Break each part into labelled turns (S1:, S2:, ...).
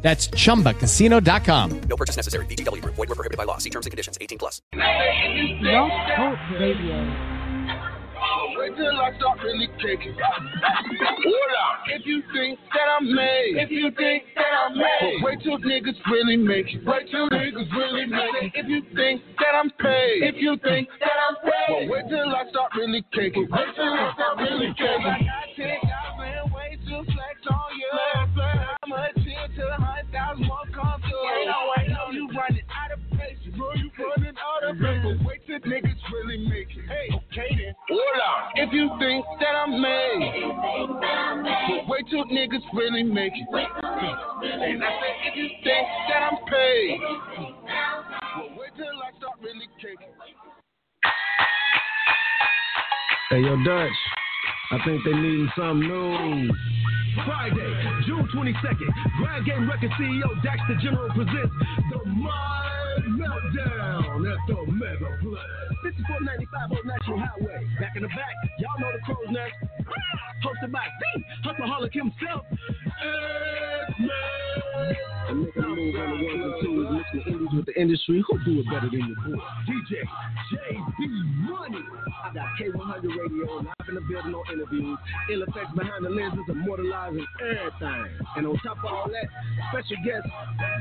S1: That's chumbacasino.com.
S2: No purchase necessary. VGW Group. Void were prohibited by law. See terms and conditions. 18 plus.
S3: Blog Talk Radio.
S4: Wait till I start really kicking. Hold on. If you think that I'm made, if you think that I'm made, but wait till niggas really make it. Wait till niggas really make it. If you think that I'm paid, if you think that I'm paid, but wait till I start really kicking. Wait till I start really kicking. I got ten thousand ways to flex on you. A chill to a hundred thousand more comfortable. I know you running out of pace. Bro, you running out of. But wait till niggas really make it. Hey, okay then. Hold on. If you think that I'm made, but wait till niggas really make it. And I say, if you think that I'm paid, but wait till I start really kicking.
S5: Hey, yo, Dutch. I think they needing some new.
S6: Friday, June 22nd, Grind Game Record CEO Dax the General presents the Mind Meltdown at the Megaplex. 5495 Old National Highway. Back in the back, y'all know the crow's nest. Hosted by the Hustaholic himself,
S5: A nigga move on the ones and twos, mix the indies with the industry. Who do it better than your boy?
S6: DJ JB Money.
S5: I got K100 Radio live in the building on interviews. Ill effects behind the lenses, immortalizing everything. And on top of all that, special guest,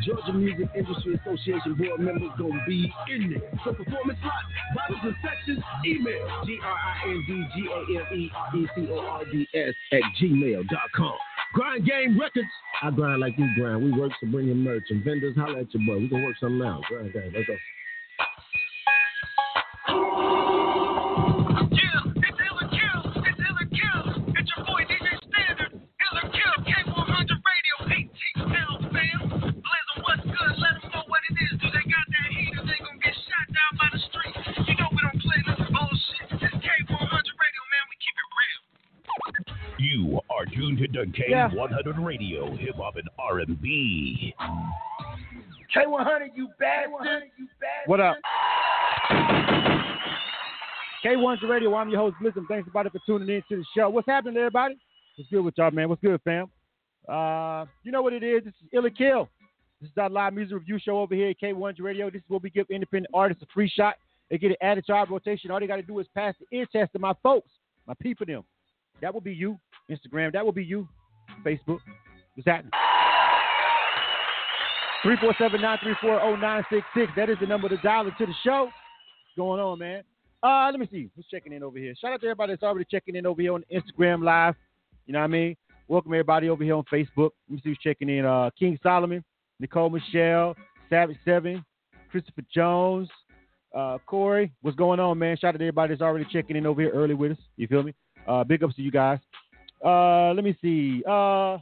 S5: Georgia Music Industry Association board members gonna be in there.
S6: So performance slots, bottles and sections, email
S5: G-R-I-N-D-G-A-M-E-E-C-O-R-D-S at gmail.com.
S6: Grind Game Records.
S5: I grind like you grind. We work to bring in merch and vendors. Holla at your boy. We can work something out. Grind gang. Let's go.
S7: Tuned to
S8: Yeah.
S7: K100 Radio, Hip Hop and R&B.
S8: K100, you bastard. What up? K100 Radio. I'm your host, Blizzard. Thanks everybody for tuning in to the show. What's happening, everybody? What's good with y'all, man? What's good, fam? Uh, you know what it is? This is Ill or Kill. This is our live music review show over here at K100 Radio. This is where we give independent artists a free shot. They get it added to our rotation. All they got to do is pass the ear test to my folks, my people, them. That will be you. Instagram. That will be you. Facebook. What's happening? 347-934-0966. That is the number to dial into the show. What's going on, man? Uh, let me see. Who's checking in over here? Shout out to everybody that's already checking in over here on Instagram Live. You know what I mean? Welcome everybody over here on Facebook. Let me see who's checking in. Uh, King Solomon, Nicole Michelle, Savage Seven, Christopher Jones, uh, Corey. What's going on, man? Shout out to everybody that's already checking in over here early with us. You feel me? Uh, big ups to you guys. Uh, let me see. Uh,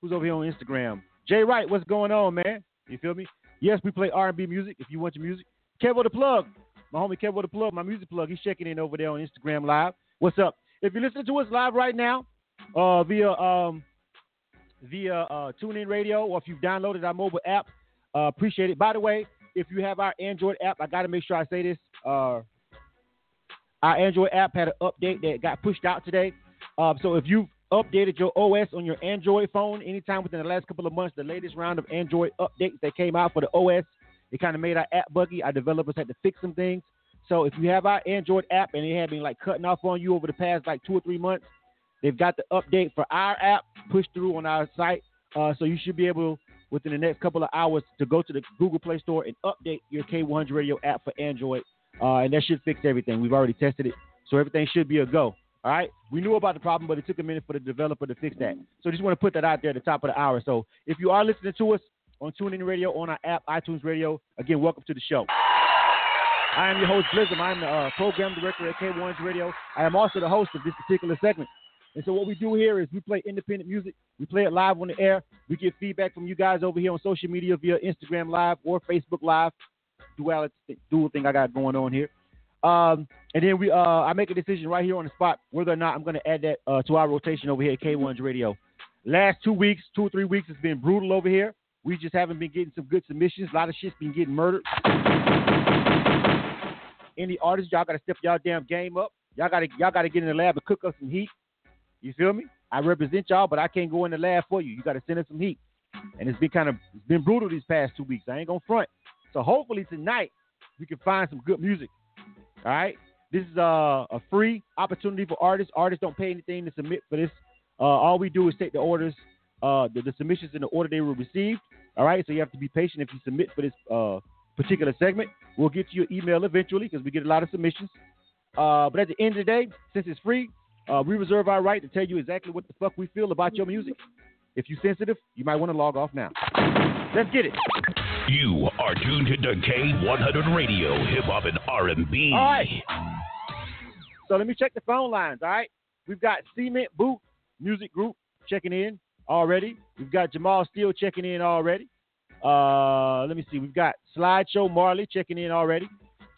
S8: who's over here on Instagram? Jay Wright, what's going on, man? You feel me? Yes, we play R&B music. If you want your music, Kevo the Plug, my homie Kevo the Plug, my music plug. He's checking in over there on Instagram Live. What's up? If you're listening to us live right now, uh, via um, via uh, TuneIn Radio, or if you've downloaded our mobile app, uh, appreciate it. By the way, if you have our Android app, I got to make sure I say this. Uh, our Android app had an update that got pushed out today. Uh, so if you've updated your OS on your Android phone anytime within the last couple of months, the latest round of Android updates that came out for the OS, it kind of made our app buggy. Our developers had to fix some things. So if you have our Android app and it had been like cutting off on you over the past like two or three months, they've got the update for our app pushed through on our site. Uh, so you should be able within the next couple of hours to go to the Google Play Store and update your K100 Radio app for Android, uh, and that should fix everything. We've already tested it, so everything should be a go. All right, we knew about the problem, but it took a minute for the developer to fix that. So just want to put that out there at the top of the hour. So if you are listening to us on TuneIn Radio, on our app, iTunes Radio, again, welcome to the show. I am your host, Blizzard. I'm the uh, program director at K1's Radio. I am also the host of this particular segment. And so what we do here is we play independent music. We play it live on the air. We get feedback from you guys over here on social media via Instagram Live or Facebook Live. duality dual thing I got going on here. Um, and then we uh, I make a decision right here on the spot whether or not I'm going to add that uh, to our rotation over here at K1's Radio. Last two weeks, two or three weeks, it's been brutal over here. We just haven't been getting some good submissions. A lot of shit's been getting murdered. Any artists, y'all gotta step y'all damn game up. Y'all gotta y'all gotta get in the lab and cook up some heat. You feel me? I represent y'all, but I can't go in the lab for you. You gotta send us some heat. And it's been kind of it's been brutal these past two weeks. I ain't gonna front. So hopefully tonight we can find some good music. All right. This is a, a free opportunity for artists. Artists don't pay anything to submit for this. Uh, all we do is take the orders, uh, the, the, submissions in the order they were received. All right. So you have to be patient if you submit for this uh, particular segment. We'll get you your email eventually because we get a lot of submissions. Uh, but at the end of the day, since it's free, uh, we reserve our right to tell you exactly what the fuck we feel about your music. If you're sensitive, you might want to log off now. Let's get it.
S7: You are tuned to K100 Radio, Hip Hop and R&B.
S8: All right. So let me check the phone lines. All right. We've got Cement Boot Music Group checking in already. We've got Jamal Steele checking in already. Uh, let me see. We've got Sideshow Marley checking in already.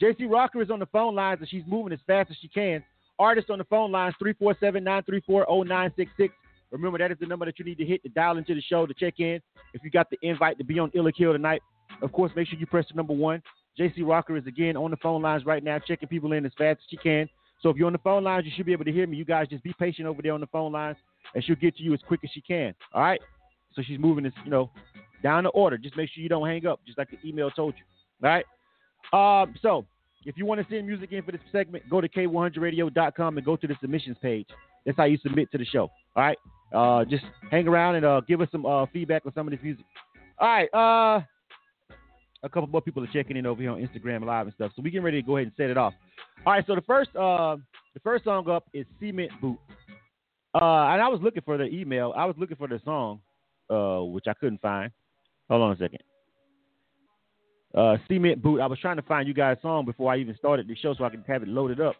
S8: JC Rocker is on the phone lines and she's moving as fast as she can. Artist on the phone lines 347 934 0966. Remember, that is the number that you need to hit to dial into the show to check in. If you got the invite to be on Ill or Kill tonight, of course, make sure you press the number one. JC Rocker is again on the phone lines right now, checking people in as fast as she can. So if you're on the phone lines, you should be able to hear me. You guys just be patient over there on the phone lines, and she'll get to you as quick as she can. All right. So she's moving this, you know, down the order. Just make sure you don't hang up, just like the email told you. All right. Um, so if you want to send music in for this segment, go to k100radio.com and go to the submissions page. That's how you submit to the show. All right. Uh, just hang around and uh, give us some uh, feedback on some of this music. All right. A couple more people are checking in over here on Instagram Live and stuff. So we getting ready to go ahead and set it off. All right. So the first, uh, the first song up is Cement Boot. Uh, and I was looking for the email. I was looking for the song, uh, which I couldn't find. Hold on a second. Uh, Cement Boot. I was trying to find you guys' song before I even started the show so I could have it loaded up.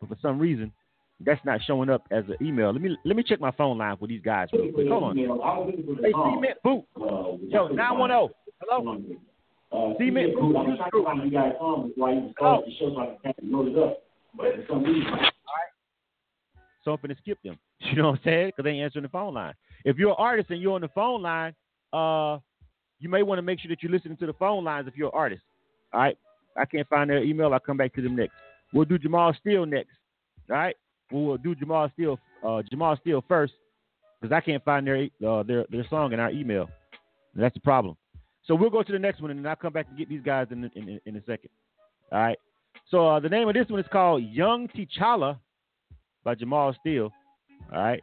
S8: But for some reason, that's not showing up as an email. Let me let me check my phone line for these guys real quick. Hold on. Hey, Cement Boot. Yo, 910. Hello? Uh, Boot. You guys on before I even started the show so I could have it up. But for some reason. All right. So I'm going to skip them. You know what I'm saying? Because they ain't answering the phone line. If you're an artist and you're on the phone line, uh, you may want to make sure that you're listening to the phone lines if you're an artist. All right. I can't find their email. I'll come back to them next. We'll do Jamal Steele next. All right. We'll do Jamal Steele, uh, Jamal Steele first, because I can't find their uh, their their song in our email. And that's the problem. So we'll go to the next one, and then I'll come back and get these guys in in, in a second. All right. So uh, the name of this one is called Young T'Challa by Jamal Steele. All right.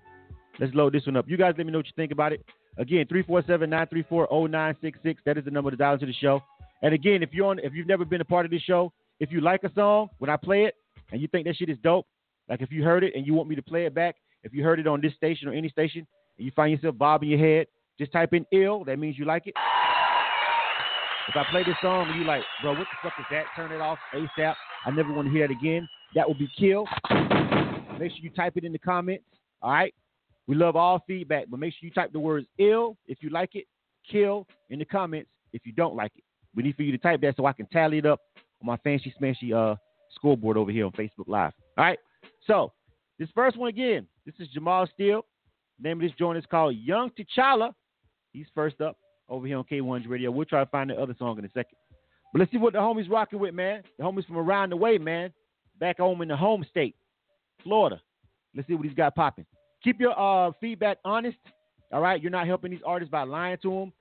S8: Let's load this one up. You guys let me know what you think about it. Again, 347-934-0966. That is the number to dial into the show. And again, if you're on if you've never been a part of this show, if you like a song, when I play it and you think that shit is dope, like if you heard it and you want me to play it back, if you heard it on this station or any station, and you find yourself bobbing your head, just type in ill. That means you like it. If I play this song and you like, bro, what the fuck is that? Turn it off ASAP. I never want to hear that again. That will be kill. Make sure you type it in the comments. All right. We love all feedback, but make sure you type the words ill if you like it, kill in the comments if you don't like it. We need for you to type that so I can tally it up on my fancy smashy uh scoreboard over here on Facebook Live. All right. So this first one again, this is Jamal Steele. Name of this joint is called Young T'Challa. He's first up over here on K1's radio. We'll try to find the other song in a second. But let's see what the homies rocking with, man. The homies from around the way, man. Back home in the home state, Florida. Let's see what he's got popping. Keep your uh, feedback honest. All right, you're not helping these artists by lying to them.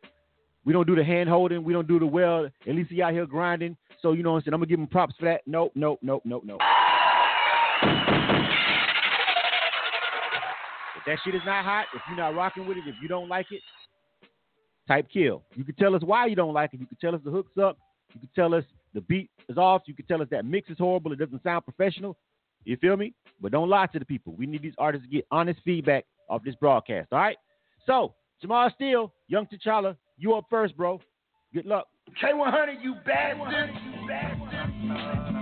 S8: We don't do the hand holding. We don't do the well. At least he out here grinding. So you know what I'm saying. I'm gonna give him props for that. Nope, nope, nope, nope, nope. If that shit is not hot, if you're not rocking with it, if you don't like it, type kill. You can tell us why you don't like it. You can tell us the hooks up. You can tell us the beat is off. You can tell us that mix is horrible. It doesn't sound professional. You feel me? But don't lie to the people. We need these artists to get honest feedback off this broadcast. All right. So Jamal Steele, Young T'Challa, you up first, bro. Good luck.
S4: K100, you bastard. You uh,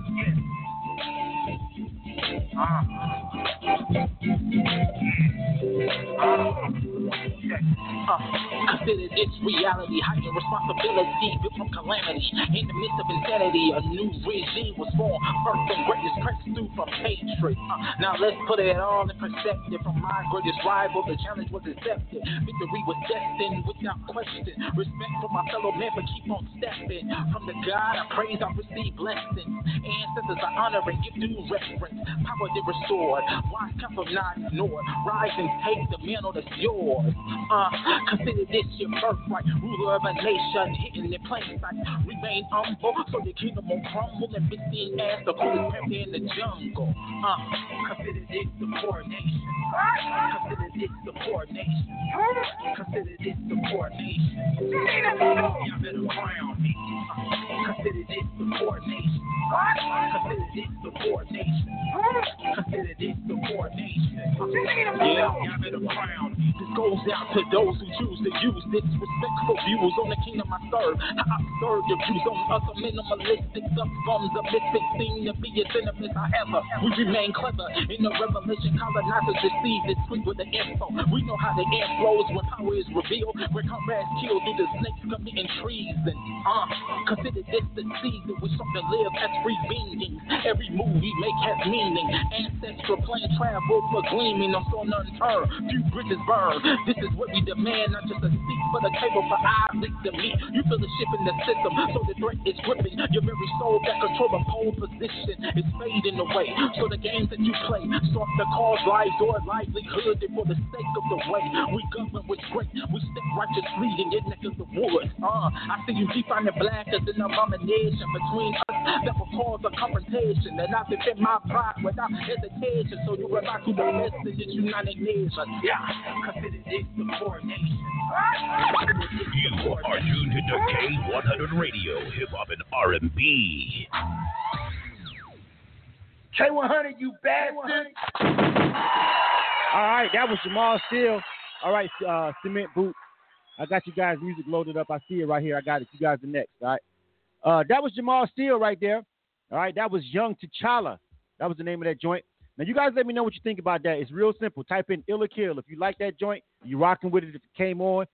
S9: I
S10: feel it. consider this reality, higher responsibility built from calamity. In the midst of insanity, a new regime was born. Birth and greatness pressed through from hatred. Uh, now let's put it all in perspective. From my greatest rival, the challenge was accepted. Victory was destined without question. Respect for my fellow man, but keep on stepping. From the God I praise, I receive blessings. Ancestors I honor and give due reverence. Power they restored. Wise counsel not ignored. Rise and take the mantle that's yours. Uh, consider this your birthright. Ruler of a nation, hidden in plain sight. Remain humble so the kingdom won't crumble and be seen as the coolest panther in the jungle. Uh, consider this the coronation. Consider this the coronation. Consider this the coronation. Y'all better crown me. Uh, consider this the coronation. Consider this the coronation. Uh, yeah. This goes out to those who choose to use disrespectful views on the kingdom I serve. I observe your views on are minimalistic. Some bums are mystic, seem to be as venomous. However, we remain clever in the revelation. Colonizers deceive this sweet with the info. We know how the air flows when power is revealed. Where comrades kill through the snakes committing treason. Uh, consider this the season we start to live as free beings. Every move we make has meaning. Ancestral plane travel for gleaming on so turn. Few bridges burn. This is what we demand, not just a seat but a table for eyes to meet. You feel the shift in the system, so the threat is gripping. Your very soul that control the pole position is fading away. So the games that you play start to cause lives or livelihood and for the sake of the way we govern with great. We step righteous leading your neck of the woods. Uh, I see you deep on the black as an abomination between us that will cause a confrontation. And I defend my pride without hesitation. So you rely to the message that United Nations. Yeah, consider this the coronation.
S7: You are tuned to K100 Radio, Hip Hop and R&B.
S11: K100, you bastard.
S8: All right, that was Jamal Steele. All right, uh, Cement Boot. I got you guys' music loaded up. I see it right here. I got it. You guys are next. All right. Uh, that was Jamal Steele right there. All right. That was Young T'Challa. That was the name of that joint. Now, you guys let me know what you think about that. It's real simple. Type in Ill Kill. If you like that joint, you rocking with it if it came on.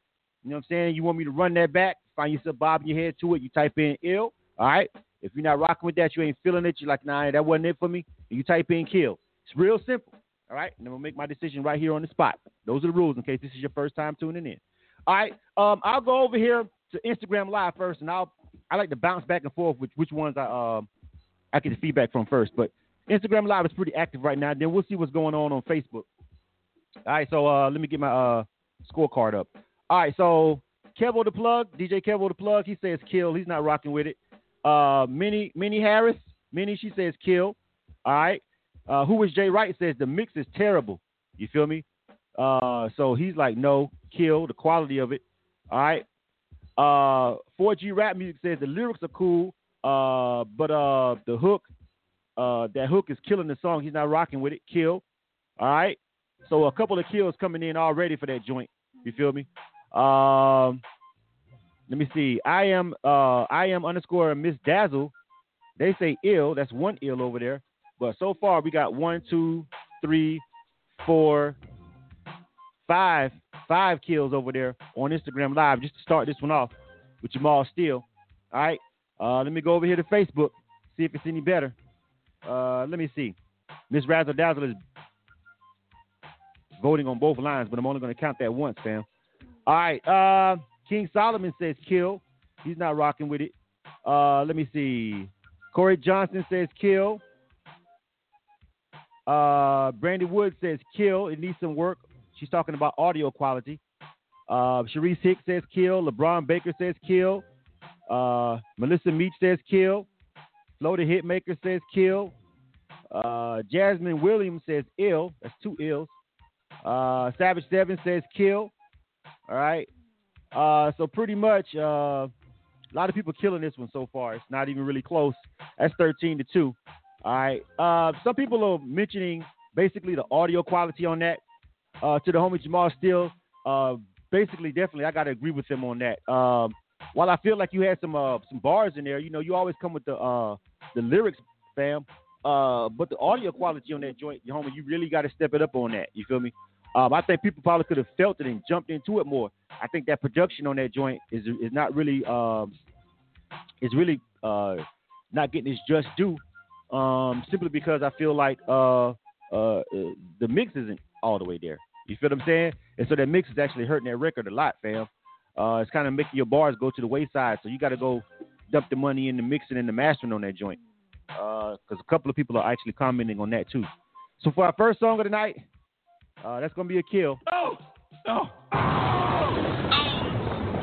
S8: You know what I'm saying? You want me to run that back, find yourself bobbing your head to it, you type in Ill. All right. If you're not rocking with that, you ain't feeling it, you're like, nah, that wasn't it for me. You type in Kill. It's real simple. All right. And I'm to make my decision right here on the spot. Those are the rules in case this is your first time tuning in. All right. Um, I'll go over here to Instagram Live first, and I'll I like to bounce back and forth with which ones I um I get the feedback from first. But Instagram Live is pretty active right now. Then we'll see what's going on on Facebook. All right, so uh, let me get my uh, scorecard up. All right, so Kevo the plug, DJ Kevo the plug, he says kill. He's not rocking with it. Uh, Minnie Minnie Harris, Minnie, she says kill. All right. Uh, who is Jay Wright says the mix is terrible. You feel me? Uh, so he's like no, kill the quality of it. All right. Uh, 4G rap music says the lyrics are cool, uh, but uh, the hook, uh, that hook is killing the song. He's not rocking with it. Kill. All right. So a couple of kills coming in already for that joint. You feel me? Um, let me see. I am uh, I am underscore Miss Dazzle. They say ill. That's one ill over there. But so far we got one, two, three, four, five, five kills over there on Instagram Live just to start this one off with Jamal Steele. All right. Uh, let me go over here to Facebook, see if it's any better. Uh, let me see. Miss Razzle Dazzle is voting on both lines, but I'm only going to count that once, fam. All right. Uh, King Solomon says kill. He's not rocking with it. Uh, let me see. Corey Johnson says kill. Uh, Brandy Wood says kill. It needs some work. She's talking about audio quality. Uh, Sharice Hicks says kill. LeBron Baker says kill. Uh, Melissa Meach says kill. Flo the Hitmaker says kill. Uh, Jasmine Williams says ill. That's two ills. Uh, Savage Seven says kill. All right. Uh, so pretty much, uh, a lot of people killing this one so far. It's not even really close. That's 13 to 2. All right. Uh, some people are mentioning basically the audio quality on that. Uh, to the homie Jamal Steele, uh, basically, definitely, I got to agree with him on that. Um, while I feel like you had some some bars in there, you know, you always come with the uh, the lyrics, fam. Uh, but the audio quality on that joint, homie, you really got to step it up on that. You feel me? Um, I think people probably could have felt it and jumped into it more. I think that production on that joint is is not really um, is really uh, not getting its just due. Um, simply because I feel like uh, uh, the mix isn't all the way there. You feel what I'm saying? And so that mix is actually hurting that record a lot, fam. Uh, it's kind of making your bars go to the wayside. So you got to go dump the money in the mixing and the mastering on that joint. Because uh, a couple of people are actually commenting on that too. So for our first song of the night, uh, that's gonna be a kill.
S12: Oh, oh, oh!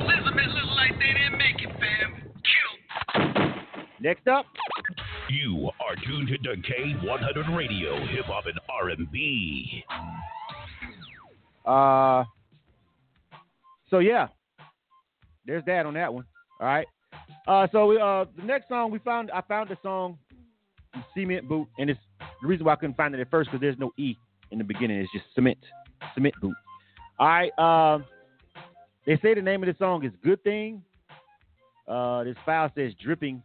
S12: Elizabeth look like they didn't make it, fam. Kill.
S8: Next up.
S7: You are tuned to K100 Radio, Hip Hop and R&B.
S8: Uh, so yeah, there's that on that one. All right. Uh, so we, uh, the next song we found, I found the song Cement Boot, and it's the reason why I couldn't find it at first because there's no E in the beginning. It's just cement, cement boot. All right. Uh, they say the name of the song is Good Thing. Uh, this file says dripping.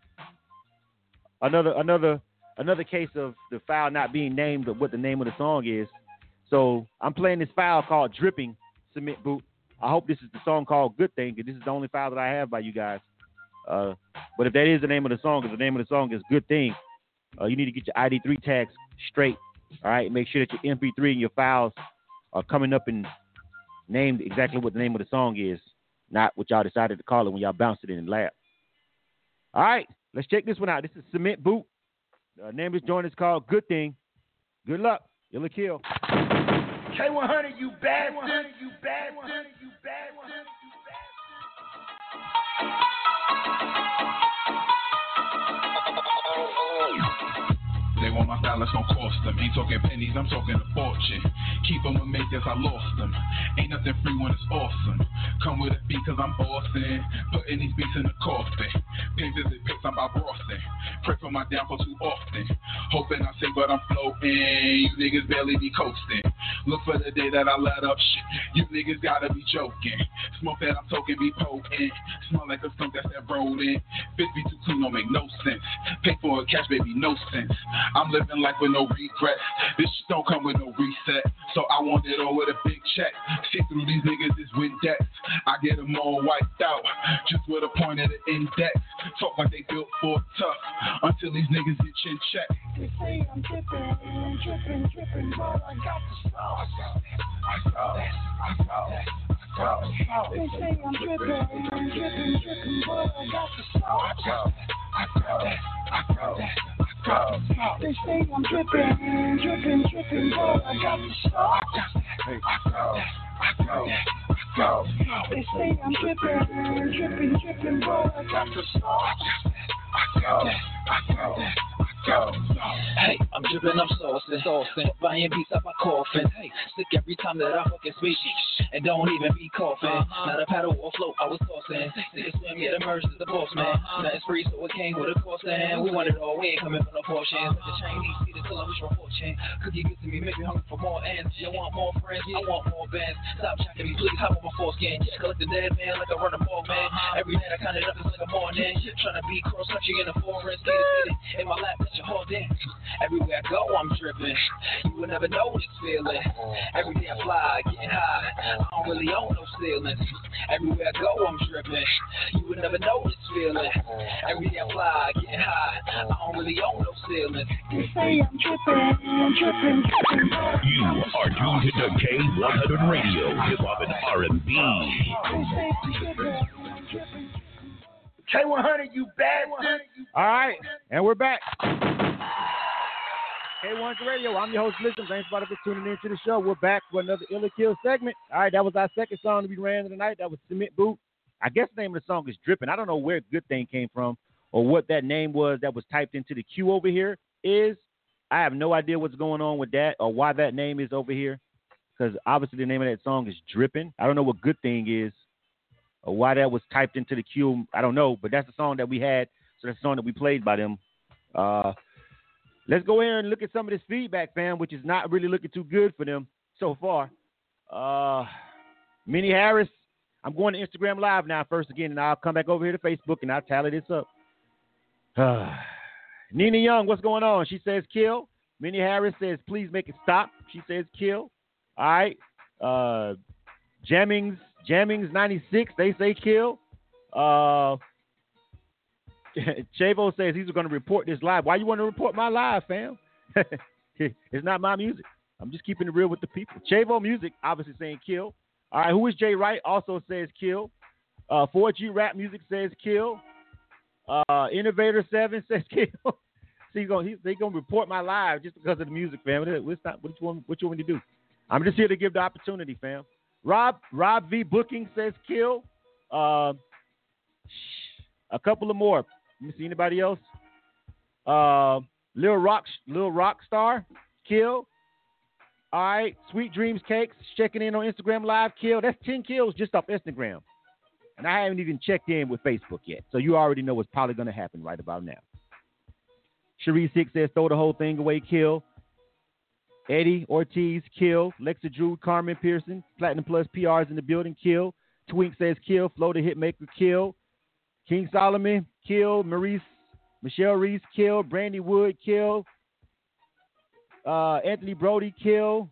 S8: Another, another, another case of the file not being named of what the name of the song is. So I'm playing this file called Dripping Cement Boot. I hope this is the song called Good Thing, because this is the only file that I have by you guys. Uh, but if that is the name of the song, because the name of the song is Good Thing, uh, you need to get your ID3 tags straight. All right, make sure that your MP3 and your files are coming up and named exactly what the name of the song is, not what y'all decided to call it when y'all bounced it in the lab. All right, let's check this one out. This is Cement Boot. The name of this joint is called Good Thing. Good luck. You'll kill.
S12: K100, you bad, you bad, you bad,
S13: They want my it's gon' cost them. Ain't talking pennies, I'm talking a fortune. Keep them me, guess I lost them. Ain't nothing free when it's awesome. Come with a beat, cause I'm Boston. Putting these beats in the coffin. Big visit pics, I'm Bob Boston. Pray for my downfall too often. Hoping I sing, but I'm floating. You niggas barely be coasting. Look for the day that I let up shit. You niggas gotta be joking. Smoke that I'm talking be potent. Smell like a skunk that's that rodent. Fits be too clean, don't make no sense. Pay for a cash, baby, no sense. I'm living life with no regrets. This shit don't come with no reset. So I want it all with a big check. See through these niggas is Windex. I get them all wiped out. Just with a point of the index. Talk like they built for tough. Until these niggas get chin check.
S12: They say I'm dripping, dripping, dripping, but I got the sauce. I saw that. I saw that. I saw that. They say I'm dripping, dripping, dripping, but I got the sauce. I saw that. I saw that. I saw that. They say I'm dripping, dripping, dripping, I got the say I'm dripping, dripping, dripping, I got the. I
S9: dripping, I'm saucing, saucing, buying beats out my coffin. Hey, sick every time that I fucking speak, and don't even be coughing. Uh-huh. Not a paddle or float, I was tossing. Niggas swim, yeah, the merge is the boss man. Uh-huh. Nothing's free, so it came with a cost, and we want it all. We ain't coming for no portions. Uh-huh. The Chinese see the television fortune. Cookie good to me, make me hungry for more ends. You want more friends, I want more bands. Stop checking me, please hop on my foreskin. Just collect the dead man like I run a running ball man. Uh-huh. Every night I count it up, it's like a morning. Trying to be cross country in the forest, get it, in my lap, that's your whole dance. Everywhere I go, I'm dripping. You will never know this feeling. Every day I fly, get high. I don't really own no ceilings. Everywhere I go, I'm dripping. You will never know this feeling. Every day I fly, get high. I don't really own no ceilings.
S12: They say I'm dripping, I'm dripping, dripping.
S7: You are tuned to K100 Radio, Hip Hop and R&B.
S12: K100, you bad,
S8: All right, and we're back. K100 Radio. I'm your host, Listen. Thanks for tuning in to the show. We're back for another Ill or Kill segment. All right, that was our second song to be ran tonight. That was Cement Boot. I guess the name of the song is Dripping. I don't know where Good Thing came from or what that name was that was typed into the queue over here is. I have no idea what's going on with that or why that name is over here. Because obviously the name of that song is Dripping. I don't know what Good Thing is or why that was typed into the queue. I don't know, but that's the song that we had. So that's the song that we played by them. Uh, let's go in and look at some of this feedback, fam, which is not really looking too good for them so far. Uh, Minnie Harris, I'm going to Instagram Live now first again, and I'll come back over here to Facebook and I'll tally this up. Nina Young, what's going on? She says kill. Minnie Harris says please make it stop. She says kill. All right. Uh, Jennings, Jammings 96, they say kill. Uh, Chavo says he's going to report this live. Why you want to report my live, fam? it's not my music. I'm just keeping it real with the people. Chavo Music obviously saying kill. All right, who is Jay Wright? Also says kill. Uh, 4G Rap Music says kill. Uh, Innovator Seven says kill. See, gonna, they gonna report my live just because of the music, fam. What's not, what you want? What you want me to do? I'm just here to give the opportunity, fam. Rob Rob V Booking says kill. Uh, a couple of more. Let me see anybody else. Uh, Lil Rock Lil Rockstar kill. All right, Sweet Dreams Cakes checking in on Instagram Live kill. That's ten kills just off Instagram, and I haven't even checked in with Facebook yet. So you already know what's probably going to happen right about now. Cherie Six says throw the whole thing away kill. Eddie Ortiz, kill. Lexa Drew, Carmen Pearson, Platinum Plus PRs in the building, kill. Twink says kill. Flo the Hitmaker, kill. King Solomon, kill. Maurice, Michelle Reese, kill. Brandy Wood, kill. Uh, Anthony Brody, kill.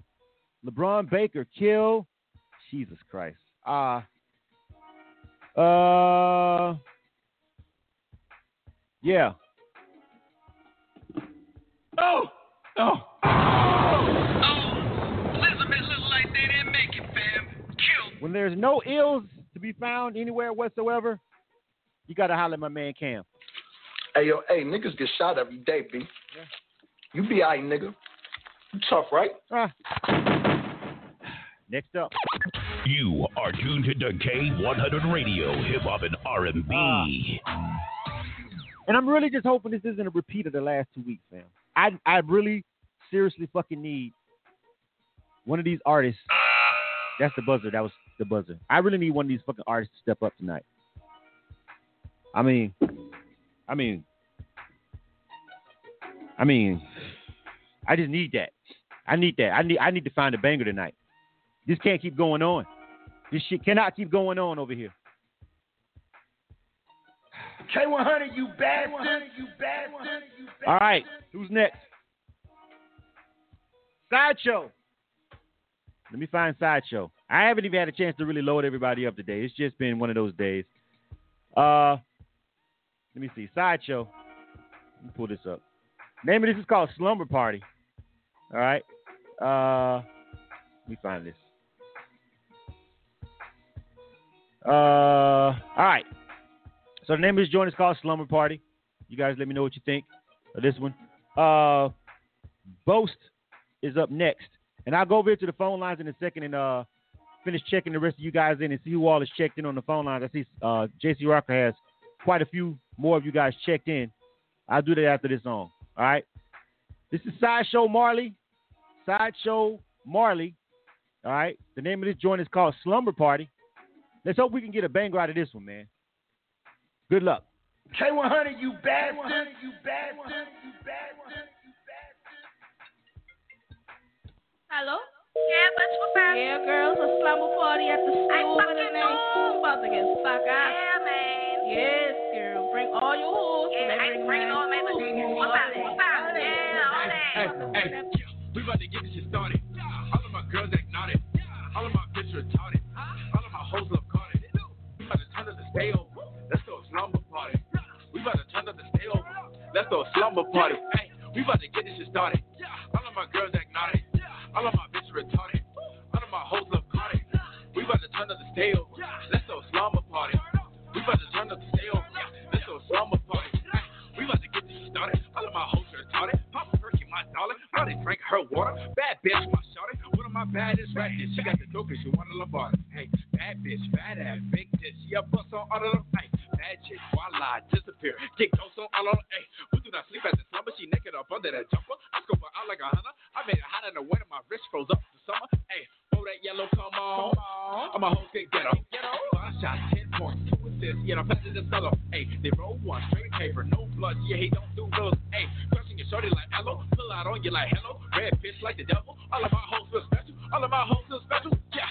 S8: LeBron Baker, kill. Jesus Christ. Uh, uh, yeah.
S12: Oh, oh.
S8: When there's no ills to be found anywhere whatsoever, you gotta holler at my man Cam.
S14: Hey yo, hey, niggas get shot every day, B.
S8: Yeah.
S14: You be alright, nigga. You tough, right?
S8: Ah. Next up.
S7: You are tuned to K100 Radio, Hip Hop and R&B. Ah.
S8: And I'm really just hoping this isn't a repeat of the last two weeks, man. I I really seriously fucking need one of these artists. That's the buzzer. That was the buzzer. I really need one of these fucking artists to step up tonight. I mean, I mean, I mean, I just need that. I need that. I need I need to find a banger tonight. This can't keep going on. This shit cannot keep going on over here.
S12: K100, you bad you bad
S8: All right, who's next? Sideshow. Let me find Sideshow. I haven't even had a chance to really load everybody up today. It's just been one of those days. Uh, let me see. Sideshow. Let me pull this up. Name of this is called Slumber Party. All right. Uh, let me find this. Uh, all right. So the name of this joint is called Slumber Party. You guys let me know what you think of this one. Uh, Boast is up next. And I'll go over to the phone lines in a second and uh, finish checking the rest of you guys in and see who all is checked in on the phone lines. I see uh, JC Rocker has quite a few more of you guys checked in. I'll do that after this song. All right. This is Sideshow Marley. Sideshow Marley. All right. The name of this joint is called Slumber Party. Let's hope we can get a banger out of this one, man. Good luck.
S12: K100, you bastard, bad one. You bad one. You bad one.
S15: Hello? Yeah, bitch, what's up? Yeah, girls, a slumber party at the school. I fucking know. I'm about to get stuck out. Yeah, man. Yes, girl. Bring all your hoes. Yeah, I bring it all, man. What's up? What's up? Yeah, all that.
S13: Hey, hey, we about to get this shit started. All of my girls act naughty. All of my bitches retarded. All of my hoes look stay over. Let's go slumber party. We about to turn up the stay over. Let's go slumber party. Hey, we about to get this shit started. All of my girls act naughty. All of my bitches retarded. All of my hoes look caught We about to turn up the stay over. Let's go slumber party. We about to turn up the stay over. Let's throw a slumber party. Hey, we about to get this shit started. All of my hoes retarded. Papa Perky, my darling. All they drink her water. Bad bitch, my shorty. One of my baddest rappers. She got the dope and she want a Lombardi. Hey, bad bitch, fat ass, big tits. A bust on all of them. Hey, bad chick, voila, disappear. Get ghost on all of them. We do not sleep at the slumber. She naked up under that jumper. I scope her out like a hunter. I made it hot in the winter. My wrist froze up the summer. Hey, throw that yellow, come on. All my hoes get ghetto. Five shots, ten points, two assists. Yeah, I'm faster than solo. Hey, they roll one, straight paper, no blood. Yeah, he don't do those. Hey, crushing your shorty like hello. Pull out on you like hello. Red bitch like the devil. All of my hoes feel special. All of my hoes feel special. Yeah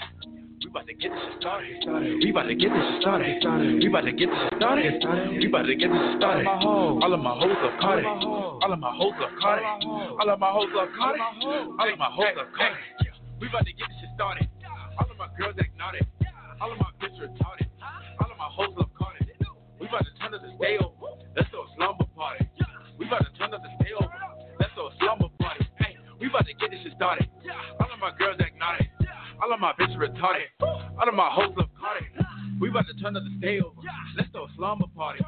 S13: about to get this started. We about to get this started. We about to get this started. We about to get this started. All of my hoes are caught it. All of my hoes are caught it. All of my hoes are caught it. All of my hoes are caught it. We about to get this started. All of my girls act naughty. All of my bitches retarded. All of my hoes are caught it. We about to turn to this day over. Let's throw a slumber party. We about to turn to this day over. Let's throw a slumber party. Hey, we about to get this started. All of my girls act naughty bitches retarded. All of my hoes love Cardi. We about to turn up the stay over. Let's go slumber party.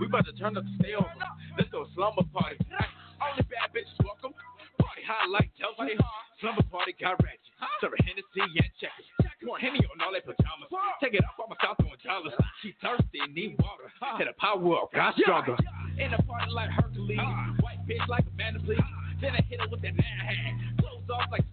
S13: We about to turn up the stay over. Let's go slumber party. Hey, only bad bitches welcome. Party high like Chelsea. Slumber party got ratchet. Serving Hennessy and checkers. More Henny on all their pajamas. Take it off, I'm stop throwing dollars. She thirsty, need water. Hit a power up, got stronger. In a party like Hercules. White bitch like a please. Then I hit her with that nine hand. Clothes off like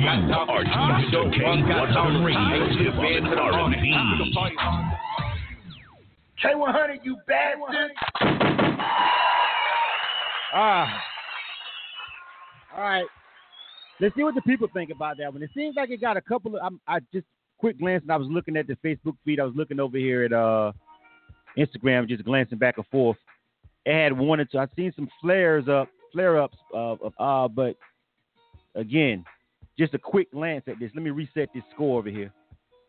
S13: Light skin, got talk.
S7: Are tuned to K100 Radio, hip hop R&B.
S11: K100, you bastard.
S8: Ah. All right. Let's see what the people think about that one. It seems like it got a couple of. I'm, I just quick glance and I was looking at the Facebook feed. I was looking over here at uh Instagram, just glancing back and forth. It had one or two. I've seen some flares up, flare ups of, of uh, but again, just a quick glance at this. Let me reset this score over here.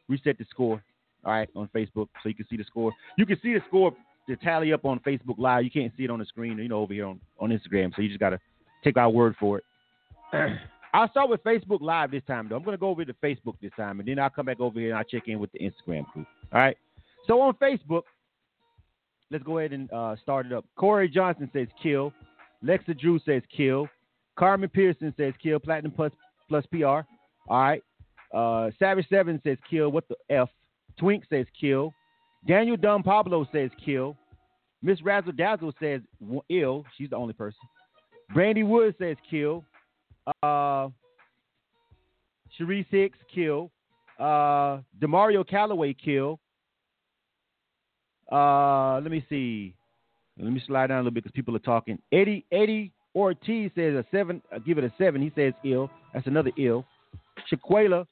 S8: Reset the score. All right, on Facebook, so you can see the score. You can see the score to tally up on Facebook Live. You can't see it on the screen, you know, over here on, on Instagram. So you just gotta take our word for it. I'll start with Facebook Live this time, though. I'm gonna go over to Facebook this time, and then I'll come back over here and I'll check in with the Instagram crew. All right. So on Facebook, let's go ahead and uh, start it up. Corey Johnson says kill. Lexa Drew says kill. Carmen Pearson says kill. Platinum plus plus PR. All right. Uh, Savage Seven says kill. What the f? Twink says kill. Daniel Dunn Pablo says kill. Miss Razzle Dazzle says ill. She's the only person. Brandy Wood says kill. Uh, Cherise Hicks kill. Uh, Demario Calloway kill. Uh, let me see. Let me slide down a little bit because people are talking. Eddie Eddie Ortiz says a seven. I give it a seven. He says ill. That's another ill. Shaquela,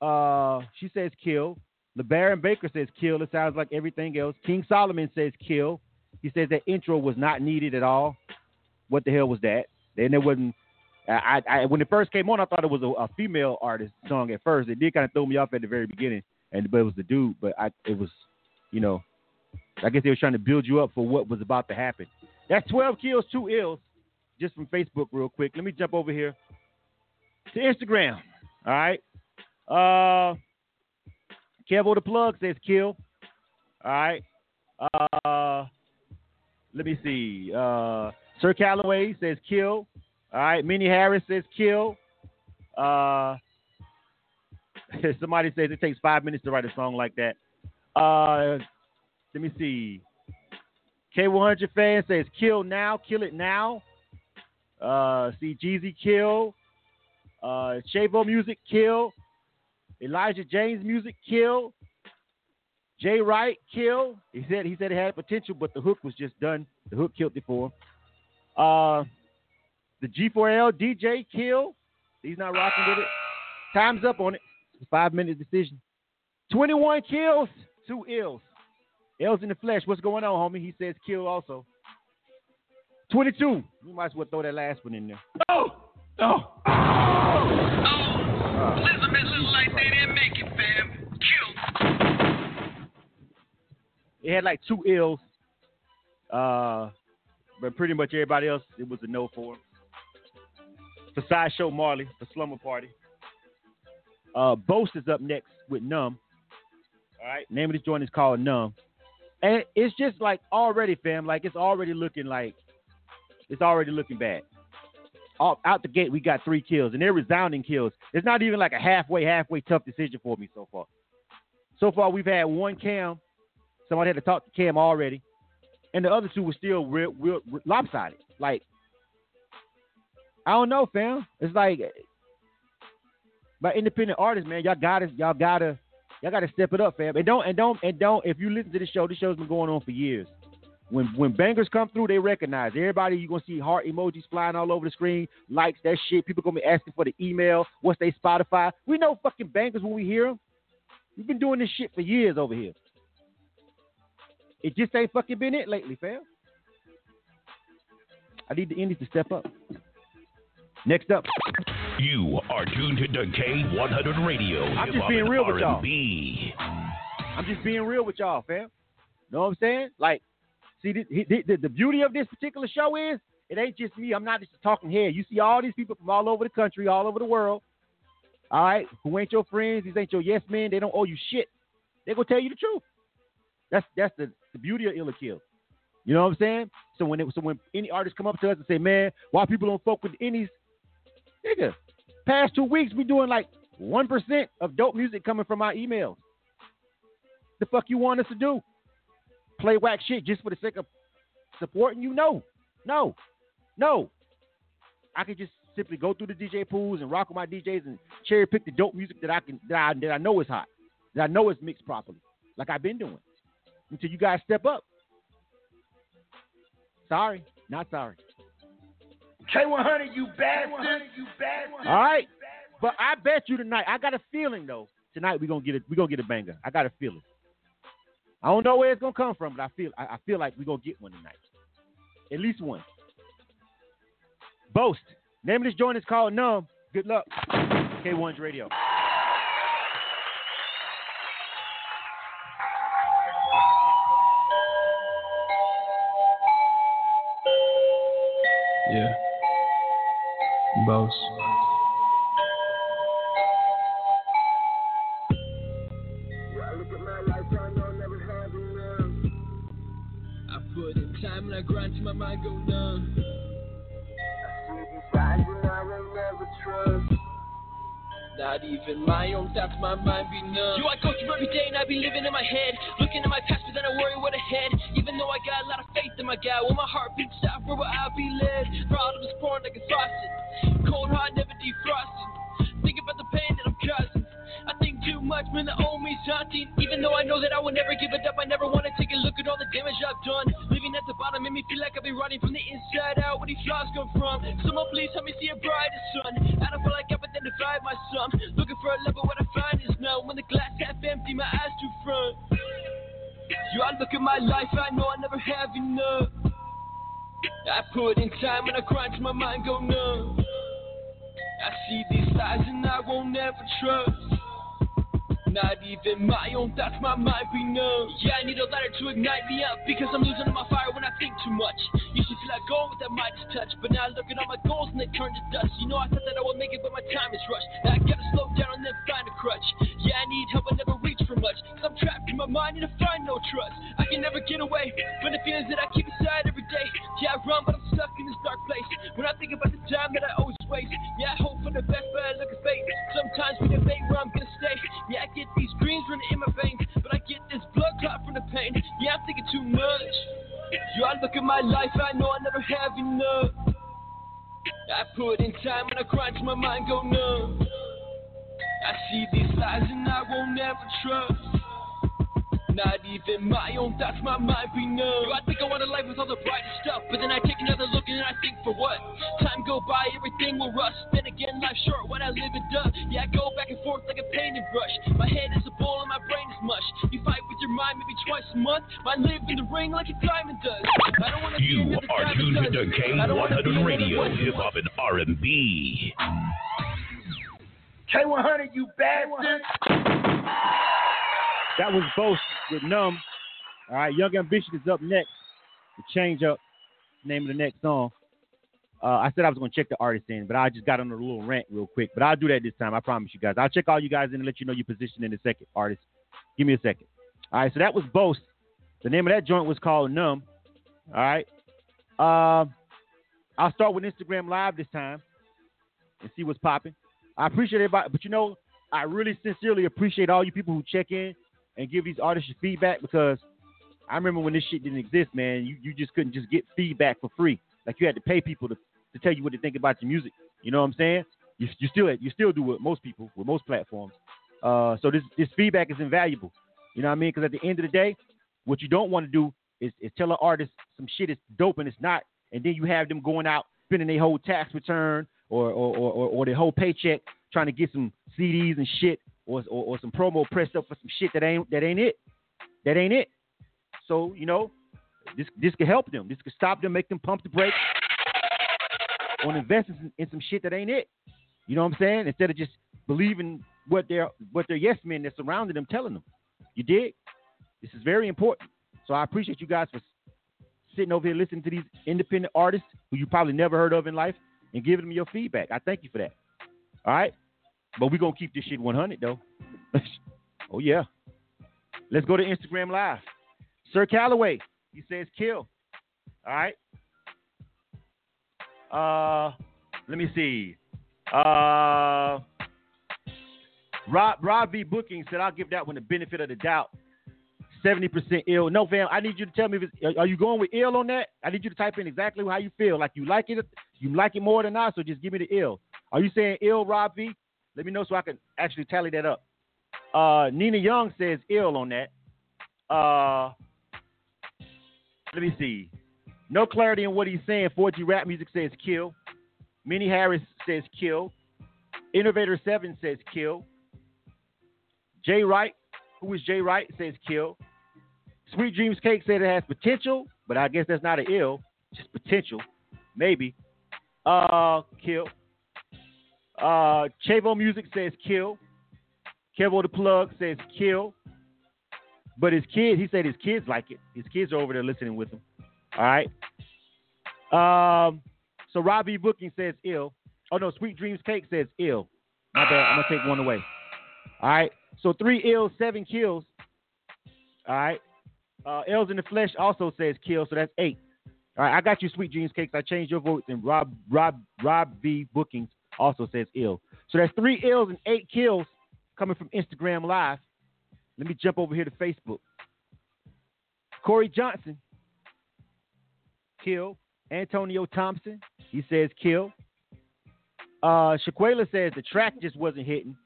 S8: uh, she says kill. LeBaron Baker says kill. It sounds like everything else. King Solomon says kill. He says that intro was not needed at all. What the hell was that? Then there wasn't. I, I when it first came on, I thought it was a, a female artist song at first. It did kind of throw me off at the very beginning, and but it was the dude. But I, it was, you know, I guess they were trying to build you up for what was about to happen. That's 12 kills, two ills, just from Facebook, real quick. Let me jump over here to Instagram. All right. Uh, Kevo the plug says kill. All right. Uh, let me see. Uh, Sir Calloway says kill. All right. Minnie Harris says kill. Uh, somebody says it takes five minutes to write a song like that. Uh, let me see. K100 fan says kill now, kill it now. Uh, see Jeezy kill. Uh, Chavo music kill. Elijah James music kill. Jay Wright kill. He said he said it had potential, but the hook was just done. The hook killed him. Uh, the G4L DJ kill. He's not rocking with it. Time's up on it. Five minute decision. 21 kills, two ills. L's in the flesh. What's going on, homie? He says kill also. 22. You might as well throw that last one in there.
S13: Oh, oh.
S16: Elizabeth look like they didn't make it, fam. Kill.
S8: It had like two ills. Uh, but pretty much everybody else, it was a no for. For Sideshow Marley, for Slumber Party. Uh, Boast is up next with Numb. All right, name of this joint is called Numb, and it's just like already, fam. Like it's already looking like it's already looking bad. Out the gate, we got three kills, and they're resounding kills. It's not even like a halfway, halfway tough decision for me so far. So far, we've had one Cam. Somebody had to talk to Cam already, and the other two were still real, real, real lopsided. Like I don't know, fam. It's like by independent artists, man. Y'all gotta, y'all gotta, y'all gotta step it up, fam. And don't, and don't, and don't. If you listen to this show, this show's been going on for years. When when bangers come through, they recognize everybody. You're gonna see heart emojis flying all over the screen, likes that shit. People gonna be asking for the email. What's they Spotify? We know fucking bangers when we hear them. We've been doing this shit for years over here. It just ain't fucking been it lately, fam. I need the indies to step up. Next up.
S7: You are tuned to K100 Radio.
S8: I'm just being real with y'all. I'm just being real with y'all, fam. Know what I'm saying? Like, See, the, the, beauty of this particular show is it ain't just me. I'm not just a talking head. You see all these people from all over the country, all over the world. All right, who ain't your friends? These ain't your yes men. They don't owe you shit. They gonna tell you the truth. That's that's the, the beauty of Illa. You know what I'm saying? So when it, so when any artists come up to us and say, "Man, why people don't fuck with Indies?" Nigga, past two weeks we doing like one percent of dope music coming from our emails. The fuck you want us to do? Play whack shit just for the sake of supporting you? No, no, no. I could just simply go through the DJ pools and rock with my DJs and cherry pick the dope music that I can that I, that I know is hot, that I know is mixed properly, like I've been doing. Until you guys step up. Sorry, not sorry.
S11: K100, you bastard. You bastard.
S8: All right, but I bet you tonight. I got a feeling though. Tonight we gonna get it. We gonna get a banger. I got a feeling. I don't know where it's gonna come from, but I feel I, I feel like we're gonna get one tonight. At least one. Boast. Name of this joint is called Numb. Good luck. K100 Radio.
S17: Yeah. Boss.
S18: I grind till my mind go numb. Not even my own thoughts, my mind be numb.
S19: Do I go through every day and I be living in my head? Looking at my past, but then I worry what ahead. Even though I got a lot of faith in my God, when my heart beats out, where will I be led? Problems pouring like a faucet. Cold heart never defrosted. Man, the owe me's haunting. Even though I know that I will never give it up, I never want to take a look at all the damage I've done. Living at the bottom made me feel like I've been rotting from the inside out. Where these flaws come from? Someone please help me see a brighter sun. I don't feel like I've identified my son. Looking for a love, but what I find is no. When the glass half empty, my eyes too front. You, I look at my life, I know I never have enough. I put in time and I grind till my mind go numb. I see these lies and I won't ever trust. Not even my own thoughts, my mind be numb. Yeah, I need a lighter to ignite me up because I'm losing my fire when I think too much. To feel like going with that Midas touch, but now I look at all my goals and they turn to dust. You know, I thought that I would make it, but my time is rushed. Now I gotta slow down and then find a crutch. Yeah, I need help, I never reach for much. Cause I'm trapped in my mind and I find no trust. I can never get away from the feelings that I keep inside every day. Yeah, I run, but I'm stuck in this dark place. When I think about the time that I always waste, yeah, I hope for the best, but I look at fate. Sometimes we debate where I'm gonna stay. Yeah, I get these dreams running in my veins, but I get this blood clot from the pain. Yeah, I'm thinking too much. Yo, I look at my life, I know I never have enough. I put in time and I grind till my mind go numb. I see these lies and I won't ever trust. Not even my own thoughts, my mind be numb. Yo, I think I want a life with all the brightest stuff, but then I take another look and I think for what? Time go by, everything will rust. Then again, life's short when I live it up. Yeah, I go back and forth like a painted brush. My head is a bowl and my brain is mush. You fight with your mind maybe twice a month. I live in the ring like a diamond does. I don't wanna be
S7: You
S19: another
S7: are tuned to
S19: I don't wanna be
S7: K100
S19: another
S7: Radio,
S19: one.
S7: Hip Hop and R&B.
S11: K100, you bastard.
S8: That was Boast with Numb. All right, Young Ambition is up next. The change up, name of the next song. Uh, I said I was going to check the artist in, but I just got on a little rant real quick. But I'll do that this time. I promise you guys. I'll check all you guys in and let you know your position in a second, artist. Give me a second. All right, so that was Boast. The name of that joint was called Numb. All right. Uh, I'll start with Instagram Live this time and see what's popping. I appreciate everybody, but you know, I really sincerely appreciate all you people who check in and give these artists your feedback because I remember when this shit didn't exist, man. You you just couldn't just get feedback for free. Like you had to pay people to, to tell you what to think about your music. You know what I'm saying? You, you still you still do with most people with most platforms. Uh, so this this feedback is invaluable. You know what I mean? Because at the end of the day, what you don't want to do is, is tell an artist some shit is dope and it's not, and then you have them going out spending their whole tax return or, or, or, or their whole paycheck trying to get some CDs and shit or, or or some promo pressed up for some shit that ain't that ain't it. That ain't it. So you know, this this could help them. This could stop them, make them pump the brakes on investing in, in some shit that ain't it. You know what I'm saying? Instead of just believing what their what their yes men that surrounded them telling them. You dig? This is very important. So I appreciate you guys for sitting over here listening to these independent artists who you probably never heard of in life and giving them your feedback. I thank you for that. All right? But we're going to keep this shit 100, though. oh, yeah. Let's go to Instagram Live. Sir Calloway, he says kill. All right. Uh, let me see. Uh, Rob Rob V Booking said I'll give that one the benefit of the doubt. Seventy percent ill. No, fam. I need you to tell me if it's, are you going with ill on that? I need you to type in exactly how you feel. Like you like it, you like it more than not. So just give me the ill. Are you saying ill, Rob V? Let me know so I can actually tally that up. Uh, Nina Young says ill on that. Uh, let me see. No clarity in what he's saying. 4G rap music says kill. Minnie Harris says kill. Innovator 7 says kill. Jay Wright, who is Jay Wright, says kill. Sweet Dreams Cake said it has potential, but I guess that's not an ill, just potential. Maybe. Uh, kill. Uh, Chavo Music says kill. Kevo the Plug says kill. But his kids, he said his kids like it. His kids are over there listening with him. All right. Um, so Rob V Booking says ill. Oh no, Sweet Dreams Cake says ill. My bad. I'm gonna take one away. All right. So three ills, seven kills. All right. Uh, L's in the flesh also says kill, so that's eight. All right, I got you, Sweet Dreams Cakes. I changed your votes, and Rob Rob Rob V Bookings also says ill. So that's three ills and eight kills coming from Instagram Live. Let me jump over here to Facebook. Corey Johnson, kill. Antonio Thompson, he says kill. Uh, Shaquela says the track just wasn't hitting.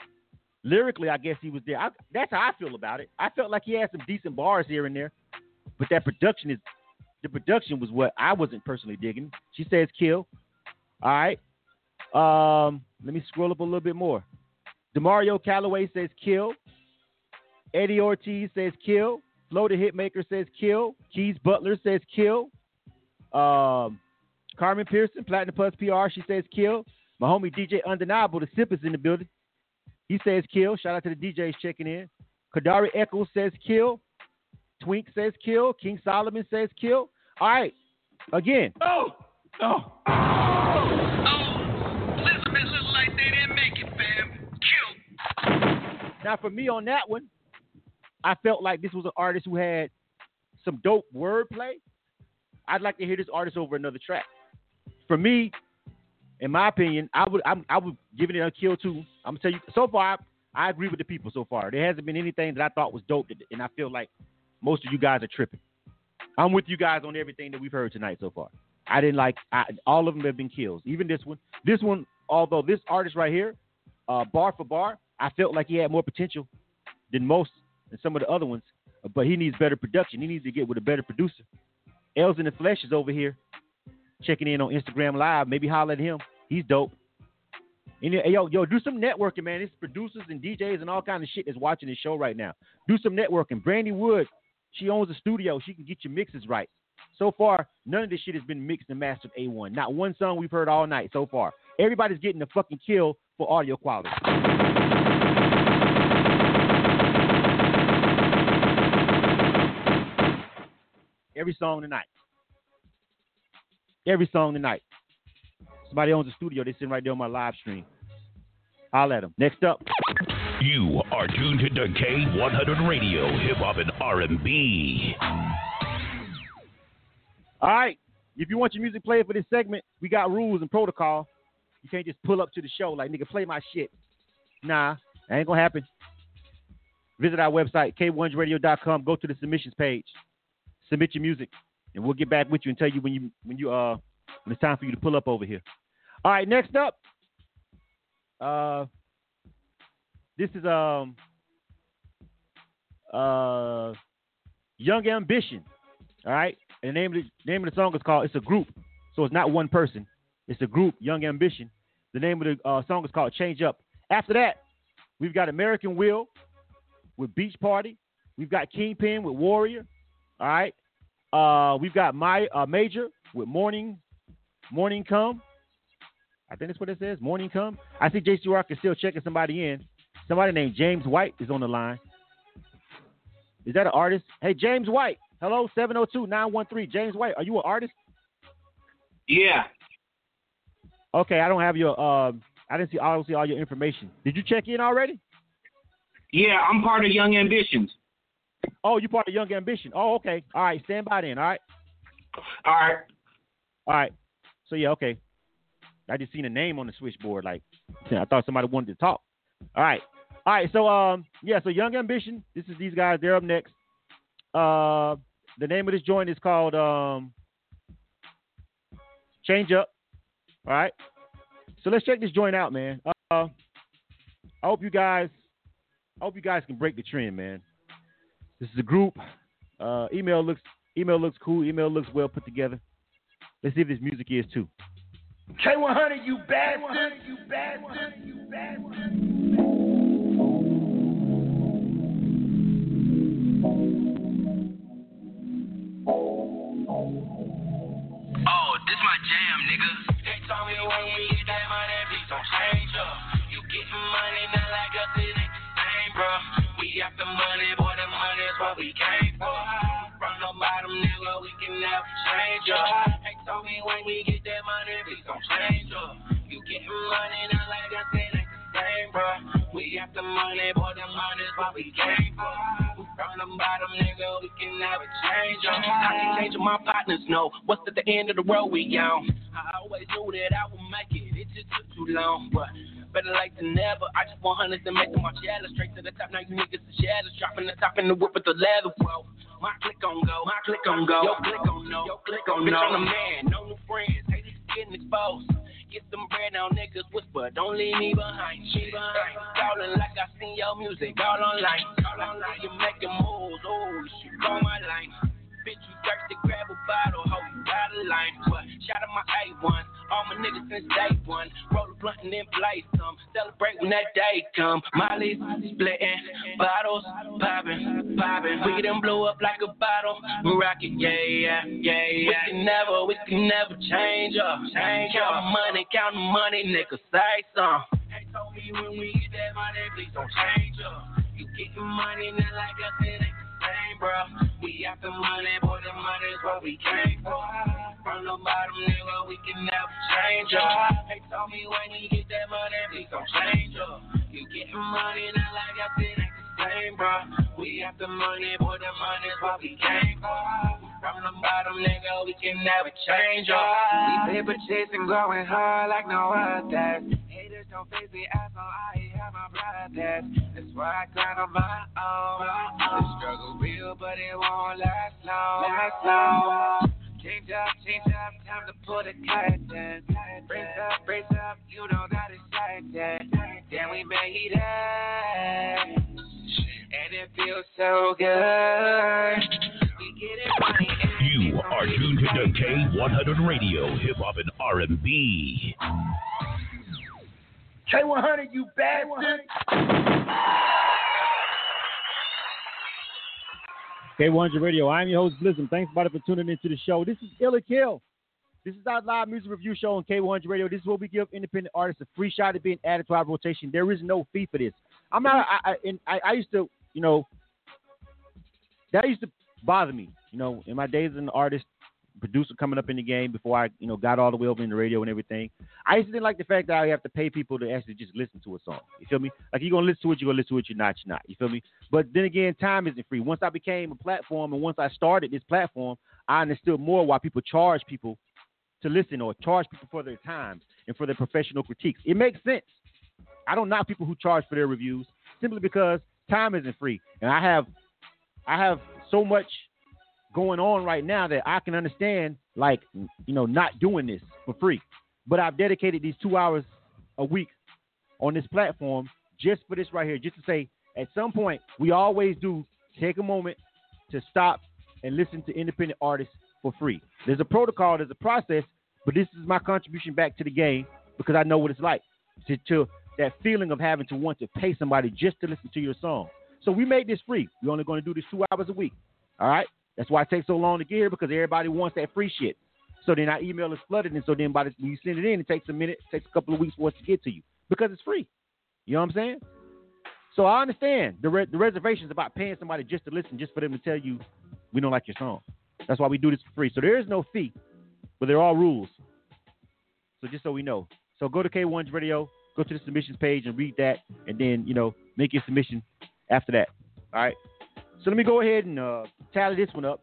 S8: Lyrically, I guess he was there. I, that's how I feel about it. I felt like he had some decent bars here and there, but that production is the production was what I wasn't personally digging. She says kill. All right. Um, let me scroll up a little bit more. Demario Calloway says kill. Eddie Ortiz says kill. Flo the Hitmaker says kill. Keys Butler says kill. Um, Carmen Pearson, Platinum Plus PR, she says kill. My homie DJ Undeniable, the sip is in the building. He says kill. Shout out to the DJs checking in. Kadari Eccles says kill. Twink says kill. King Solomon says kill. All right. Again.
S6: Oh. Oh.
S8: Now, for me on that one, I felt like this was an artist who had some dope wordplay. I'd like to hear this artist over another track. For me, in my opinion, I would I'm, I would give it a kill too. I'm gonna tell you so far. I, I agree with the people so far. There hasn't been anything that I thought was dope, and I feel like most of you guys are tripping. I'm with you guys on everything that we've heard tonight so far. I didn't like I, all of them have been kills. Even this one. This one, although this artist right here, uh, bar for bar, I felt like he had more potential than most and some of the other ones. But he needs better production. He needs to get with a better producer. Els in the Flesh is over here checking in on Instagram Live. Maybe holler at him. He's dope. And yo, yo, do some networking, man. It's producers and DJs and all kind of shit that's watching this show right now. Do some networking. Brandy Wood, she owns a studio. She can get your mixes right. So far, none of this shit has been mixed and mastered A1. Not one song we've heard all night so far. Everybody's getting a fucking kill for audio quality. Every song tonight. Every song tonight. Somebody owns a studio. They sitting right there on my live stream. I'll let them. Next up.
S7: You are tuned to K100 Radio, Hip Hop and R&B.
S8: All right. If you want your music played for this segment, we got rules and protocol. You can't just pull up to the show like, nigga, play my shit. Nah, that ain't gonna happen. Visit our website, k100radio.com. Go to the submissions page. Submit your music, and we'll get back with you and tell you when you when you uh when it's time for you to pull up over here. All right, next up. Uh, this is um uh Young Ambition. All right, and the name of the name of the song is called. It's a group, so it's not one person. It's a group, Young Ambition. The name of the uh, song is called Change Up. After that, we've got American Will with Beach Party. We've got Kingpin with Warrior. All right. Uh, we've got my uh, Major with Morning Morning Come. I think that's what it says. Morning Come. I see JC Rock is still checking somebody in. Somebody named James White is on the line. Is that an artist? Hey, James White. Hello, 702-913. James White, are you an artist?
S20: Yeah.
S8: Okay, I don't have your um I didn't see I don't see all your information. Did you check in already?
S20: Yeah, I'm part of Young Ambitions.
S8: Oh, you part of Young Ambition. Oh, okay. All right, stand by then, all right?
S20: All right.
S8: All right. So yeah, okay. I just seen a name on the switchboard, like I thought somebody wanted to talk. All right. All right, so um yeah, so Young Ambition, this is these guys, they're up next. Uh the name of this joint is called um Change Up. All right. So let's check this joint out, man. Uh, I hope you guys, I hope you guys can break the trend, man. This is a group. Uh, email looks, email looks cool. Email looks well put together. Let's see if this music is too.
S11: K100, you bastard. You bastard. You bastard.
S10: Oh, this my jam, nigga. They told me when we get that money, please don't change up. You getting money, not like us, it ain't the same, bro. We got the money, boy, we came for. From the bottom, nigga, we can never change up. They told me when we get that money, please don't change up. You getting money, not like us, it ain't the same, bro. We got the money, boy, the money is what we came for. From the bottom, nigga, we can never change up. I can change my partners, know what's at the end of the road we on. I always knew that I would make it, it just took too long, but better late than never. I just want hundreds and make them my jealous. Straight to the top, now you niggas are shadows. Dropping the top in the whip with the leather, bro. My click on go, my click on go. Yo, click on no, yo, click on no. Bitch, I'm the man, no new friends. Haters getting exposed. Get some bread now, niggas whisper. Don't leave me behind. She behind. Calling like I seen your music all online. All online. You making moves, oh, should call my line. Bitch, you thirsty, grab a bottle, hold you out of line. But shout out my A1, all my niggas since day one. Roll a blunt and then play some. Celebrate when that day come. Molly's splitting, bottles popping, popping. We them blow up like a bottle. We rock it, yeah, yeah, yeah, yeah. We can never, we can never change up. Change count the money, count the money, nigga, say some. They told me when we get that money, please don't change up. You getting money, not like ain't the same, bro. We the money, boy, the money is what we came for. From the bottom, nigga, we can never change up. They told me when you get that money, please don't change up. You getting money, not like us, it ain't the same, bro. We the money, boy, the money is what we came for. From the bottom, nigga, we can never change up. We paper chasing, going hard like no other. Haters don't face me as though I have my brothers. That's why I grind on my own. The struggle real, but it won't last long. Last long. Change up, change up, time to put a curtain. Brace up, brace up, you know that it's certain. Then we made it, and it feels so good. We get it money.
S7: You are tuned to K100 Radio, Hip Hop and R&B.
S11: K100, you bastard.
S8: K100 Radio. I'm your host, Blizzum. Thanks, everybody, for tuning into the show. This is Ill or Kill. This is our live music review show on K100 Radio. This is where we give independent artists a free shot at being added to our rotation. There is no fee for this. I'm not. I, I, and I, I used to, you know, that used to bother me. You know, in my days as an artist, producer coming up in the game before I, you know, got all the way over in the radio and everything. I used to didn't like the fact that I have to pay people to actually just listen to a song. You feel me? Like you're gonna listen to it, you're gonna listen to it, you're not, you're not. You feel me? But then again, time isn't free. Once I became a platform and once I started this platform, I understood more why people charge people to listen or charge people for their time and for their professional critiques. It makes sense. I don't knock people who charge for their reviews simply because time isn't free. And I have I have so much going on right now that I can understand, like, you know, not doing this for free. But I've dedicated these two hours a week on this platform just for this right here, just to say, at some point, we always do take a moment to stop and listen to independent artists for free. There's a protocol, there's a process, but this is my contribution back to the game because I know what it's like to, to that feeling of having to want to pay somebody just to listen to your song. So we made this free. We're only going to do this two hours a week. All right. That's why it takes so long to get here because everybody wants that free shit. So then our email is flooded, and so then by the when you send it in, it takes a minute, it takes a couple of weeks for us to get to you because it's free. You know what I'm saying? So I understand the re- the reservations about paying somebody just to listen, just for them to tell you we don't like your song. That's why we do this for free. So there is no fee, but there are rules. So just so we know. So go to K100 Radio, go to the submissions page and read that, and then you know make your submission after that. All right. So let me go ahead and uh, tally this one up.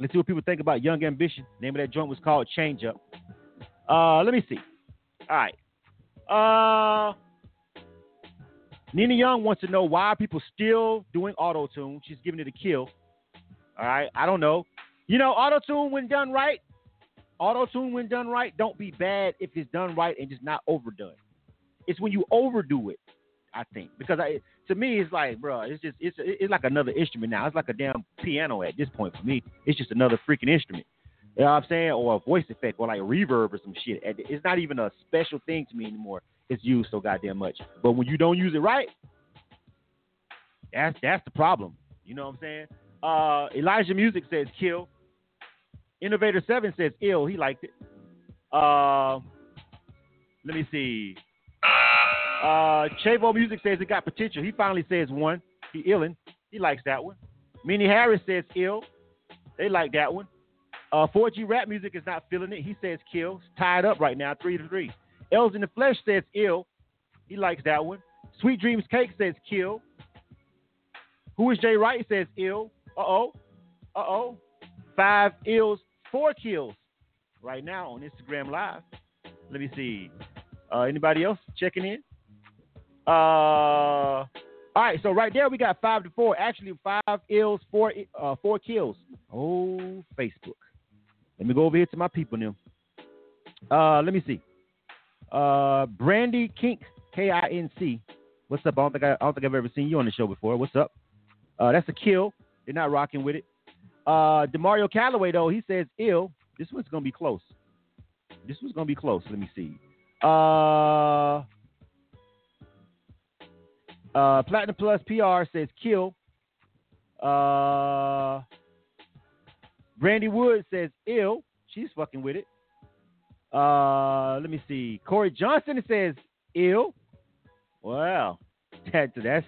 S8: Let's see what people think about Young Ambition. Name of that joint was called Change Up. Uh, let me see. All right. Uh, Nina Young wants to know why are people still doing auto tune. She's giving it a kill. All right. I don't know. You know, auto tune when done right, auto tune when done right, don't be bad if it's done right and just not overdone. It's when you overdo it, I think, because I, to me it's like, bro, it's just it's it's like another instrument now. It's like a damn piano at this point for me. It's just another freaking instrument. You know what I'm saying? Or a voice effect or like reverb or some shit. It's not even a special thing to me anymore. It's used so goddamn much. But when you don't use it right, that's that's the problem. You know what I'm saying? Uh, Elijah Music says kill. Innovator Seven says ill. He liked it. Uh, let me see. Uh, Chavo Music says it got potential. He finally says one. He illin. He likes that one. Minnie Harris says ill. They like that one. Uh, 4G Rap Music is not feeling it. He says kill. It's tied up right now, three to three. Els in the Flesh says ill. He likes that one. Sweet Dreams Cake says kill. Who is Jay Wright says ill. Uh oh. Uh oh. Five ills, four kills right now on Instagram Live. Let me see. Uh, anybody else checking in? Uh, all right, so right there we got five to four. Actually, five ills, four uh, four kills. Oh, Facebook. Let me go over here to my people now. Uh, let me see. Uh, Brandy Kinc, K I N C. What's up? I don't think I, I, don't think I've ever seen you on the show before. What's up? Uh, that's a kill. They're not rocking with it. Uh, Demario Calloway though, he says ill. This one's gonna be close. This one's gonna be close. Let me see. Uh, uh, Platinum Plus PR says kill. Uh, Brandy Wood says ill. She's fucking with it. Uh, let me see. Corey Johnson says ill. Wow, that, that's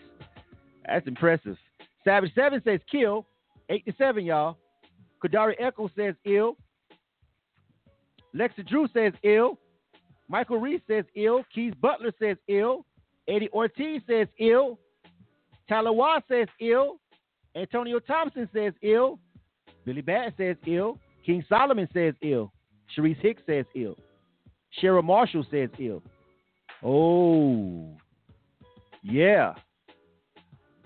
S8: that's impressive. Savage Seven says kill. Eight to seven, y'all. Kadari Echo says ill. Lexa Drew says ill. Michael Reese says ill. Keith Butler says ill. Eddie Ortiz says ill. Watt says ill. Antonio Thompson says ill. Billy Bat says ill. King Solomon says ill. Sharice Hicks says ill. Cheryl Marshall says ill. Oh, yeah.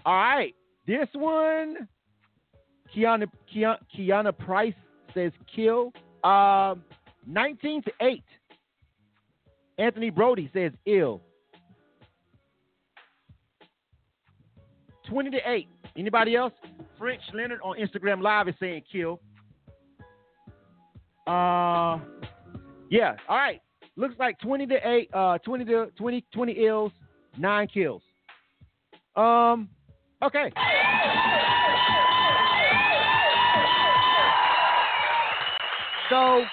S8: All right. This one, Kiana, Kiana, Kiana Price says kill. Um, 19 to 8. Anthony Brody says ill. 20 to 8. Anybody else? French Leonard on Instagram Live is saying kill. Uh yeah, all right. Looks like 20 to 8, uh 20 to 20 20 ills, 9 kills. Um okay. So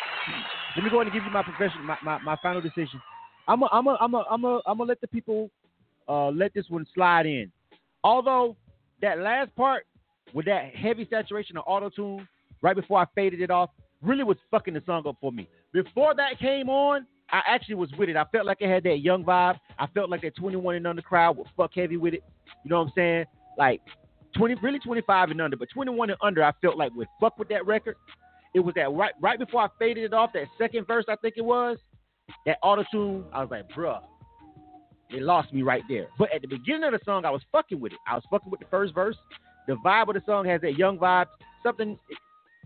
S8: let me go ahead and give you my profession, my, my, my final decision. I'm a, I'm a, I'm a, I'm a, I'm gonna let the people uh, let this one slide in. Although that last part with that heavy saturation of auto tune right before I faded it off really was fucking the song up for me. Before that came on, I actually was with it. I felt like it had that young vibe. I felt like that 21 and under crowd was fuck heavy with it. You know what I'm saying? Like 20, really 25 and under, but 21 and under, I felt like would fuck with that record. It was that right right before I faded it off, that second verse, I think it was, that auto tune. I was like, bruh, it lost me right there. But at the beginning of the song, I was fucking with it. I was fucking with the first verse. The vibe of the song has that young vibe, something,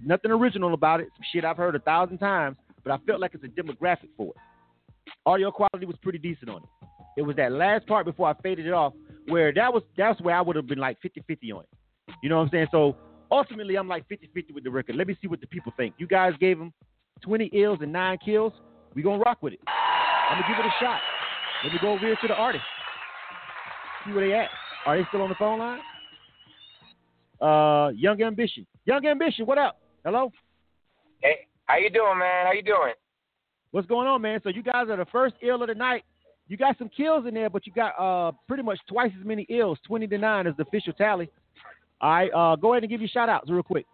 S8: nothing original about it. Some shit I've heard a thousand times, but I felt like it's a demographic for it. Audio quality was pretty decent on it. It was that last part before I faded it off where that was that's where I would have been like 50-50 on it. You know what I'm saying? So ultimately, I'm like 50-50 with the record. Let me see what the people think. You guys gave him 20 ills and nine kills. We gonna rock with it. I'm gonna give it a shot. Let me go over here to the artist. See where they at. Are they still on the phone line? Uh, Young Ambition. Young Ambition, what up? Hello.
S21: Hey, how you doing, man? How you doing?
S8: What's going on, man? So you guys are the first ill of the night. You got some kills in there, but you got uh pretty much twice as many ills. Twenty to nine is the official tally. All right, uh, go ahead and give you shout outs real quick.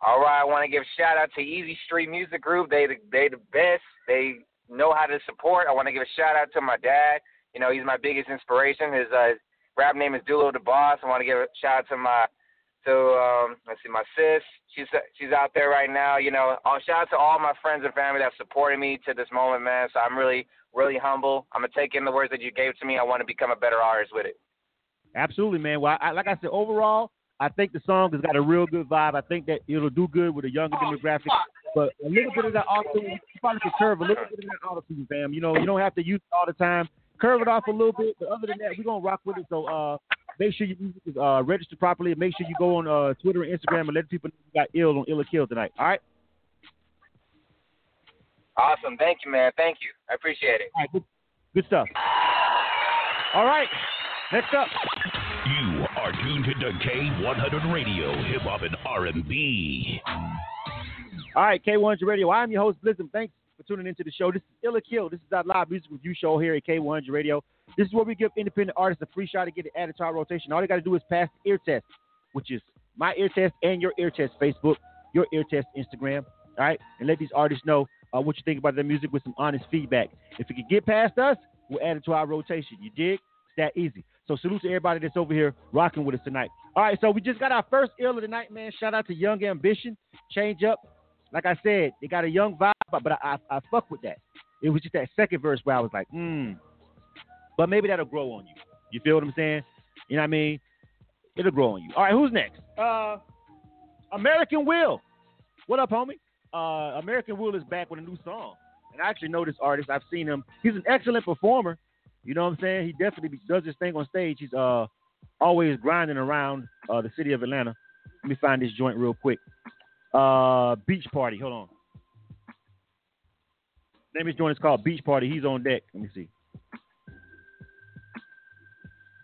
S21: All right, I want to give a shout out to Easy Street Music Group. They the, they the best. They know how to support. I want to give a shout out to my dad. You know, he's my biggest inspiration. His uh, rap name is Dulo the Boss. I want to give a shout out to my to um let's see my sis. She's she's out there right now. You know, I'll shout out to all my friends and family that supported me to this moment, man. So I'm really really humble. I'm gonna take in the words that you gave to me. I want to become a better artist with it.
S8: Absolutely, man. Well, I, like I said, overall, I think the song has got a real good vibe. I think that it'll do good with a younger demographic. But a little bit of that auto, you probably could curve a little bit of that auto tune, fam. You know, you don't have to use it all the time. Curve it off a little bit, but other than that, we're gonna rock with it. So uh, make sure you music is uh, registered properly. Make sure you go on uh, Twitter and Instagram and let people know you got ill on Ill or Kill tonight. All right.
S21: Awesome. Thank you, man. Thank you. I appreciate it.
S8: All right. Good, good stuff. All right. Next up.
S7: Are tuned to K100 Radio, Hip Hop and R&B.
S8: All right, K100 Radio. I'm your host, Blizzum. Thanks for tuning into the show. This is Ill or Kill. This is our live music review show here at K100 Radio. This is where we give independent artists a free shot to get it added to our rotation. All they got to do is pass the ear test, which is my ear test and your ear test Facebook, your ear test Instagram. All right, and let these artists know uh, what you think about their music with some honest feedback. If you can get past us, we'll add it to our rotation. You dig? It's that easy. So salute to everybody that's over here rocking with us tonight. All right, so we just got our first ill of the night, man. Shout out to Young Ambition. Change up. Like I said, they got a young vibe, but I, I, I fuck with that. It was just that second verse where I was like, hmm. But maybe that'll grow on you. You feel what I'm saying? You know what I mean? It'll grow on you. All right, who's next? Uh, American Will. What up, homie? Uh, American Will is back with a new song. And I actually know this artist. I've seen him. He's an excellent performer. You know what I'm saying? He definitely does his thing on stage. He's uh always grinding around uh, the city of Atlanta. Let me find this joint real quick. Uh, Beach Party. Hold on. Name his joint is called Beach Party. He's on deck. Let me see.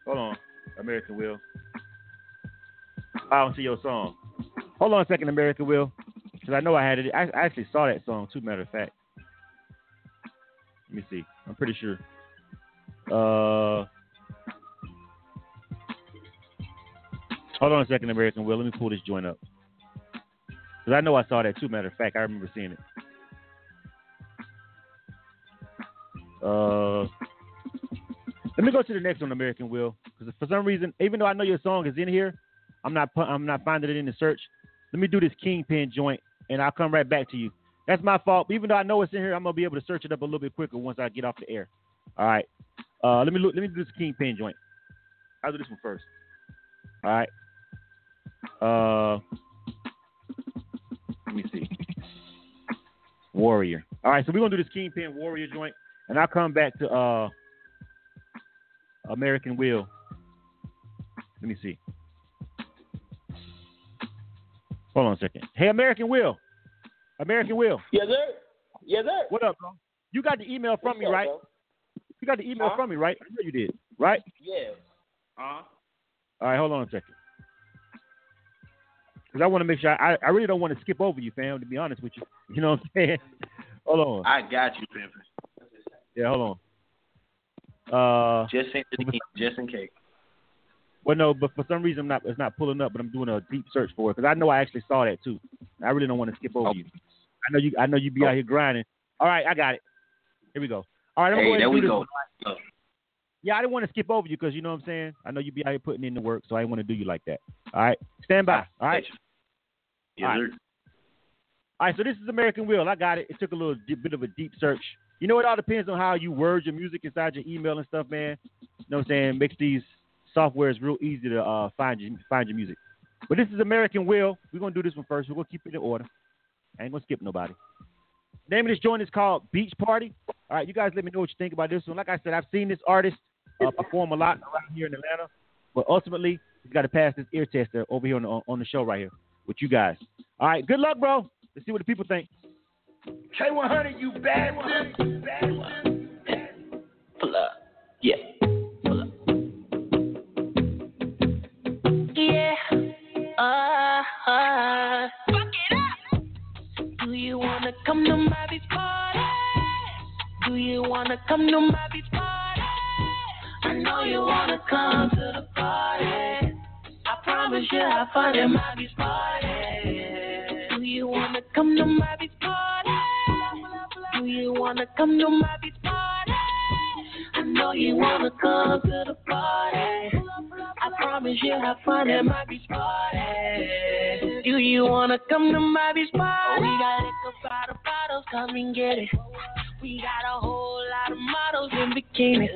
S8: Hold on, American Will. I don't see your song. Hold on a second, American Will, because I know I had it. I, I actually saw that song too. Matter of fact. Let me see. I'm pretty sure. Uh, hold on a second, American Will. Let me pull this joint up. Because I know I saw that too. Matter of fact, I remember seeing it. Uh, let me go to the next one, American Will. Because for some reason, even though I know your song is in here, I'm not I'm not finding it in the search. Let me do this Kingpin joint, and I'll come right back to you. That's my fault. Even though I know it's in here, I'm gonna be able to search it up a little bit quicker once I get off the air. All right. Uh, let me look. Let me do this Kingpin joint. I'll do this one first. All right. Uh, let me see. Warrior. All right, so we're gonna do this Kingpin Warrior joint, and I'll come back to uh American Will. Let me see. Hold on a second. Hey, American Will. American Will.
S22: Yes, sir. Yes, sir.
S8: What up, bro? You got the email from
S22: What's
S8: me,
S22: up,
S8: right?
S22: bro?
S8: You got the email
S22: Huh?
S8: from me, right? I know you did, right?
S22: Yeah. Uh-huh.
S8: All right, hold on a second. Because I want to make sure. I, I really don't want to skip over you, fam. To be honest with you, you know what I'm saying? hold on.
S22: I got you, fam.
S8: Yeah, hold on. Uh,
S22: Just in, just in case.
S8: well, no, but for some reason, I'm not. It's not pulling up. But I'm doing a deep search for it because I know I actually saw that too. I really don't want to skip over
S22: Oh.
S8: you. I know you. I know you be out here grinding. All right, I got it. Here we go. All right, I'm
S22: Hey,
S8: going to
S22: there
S8: do
S22: we go.
S8: one. Yeah, I didn't want to skip over you because you know what I'm saying. I know you be out here putting in the work, so I didn't want to do you like that. All right, stand by. All right.
S22: Yes,
S8: All right. All right, so this is American Will. I got it. It took a little di- bit of a deep search. You know, it all depends on how you word your music inside your email and stuff, man. You know what I'm saying? Makes these softwares real easy to uh, find your find your music. But this is American Will. We're gonna do this one first. We're gonna keep it in order. I ain't gonna skip nobody. Name of this joint is called Beach Party. All right, you guys let me know what you think about this one. Like I said, I've seen this artist uh, perform a lot around here in Atlanta, but ultimately he's got to pass this ear tester over here on the, on the show right here with you guys. All right, good luck, bro. Let's see what the people think.
S11: K100, you bad one. You bad one.
S22: Pull up. Yeah.
S12: Yeah. Wanna come to my beach party? Do you wanna come to my beach party? I know you wanna come to the party. I promise you I'll find in my beach party. Do you wanna come to my beach party? Do you wanna come to my beach party? I know you wanna come to the party. I promise you'll have fun at my beach party. Do you wanna come to my beach party? Oh, we got liquor bottles, come and get it. We got a whole lot of models in bikinis.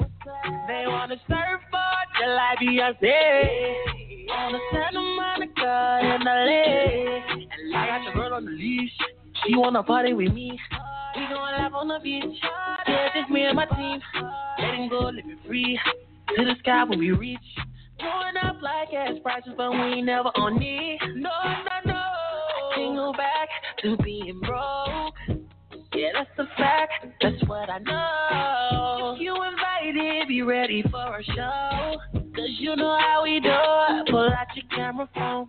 S12: They wanna surf for just like Beyonce. Wanna Santa Monica in LA. And I got your girl on the leash. She wanna party with me. We gon' laugh on the beach. Yeah, just me and my team. Letting go, living free. To the sky when we reach. Going up like gas prices, but we never on need. No, no, no. Can't back to being broke. Yeah, that's a fact. That's what I know. If you invited, be ready for a show. Cause you know how we do it. Pull out your camera phone.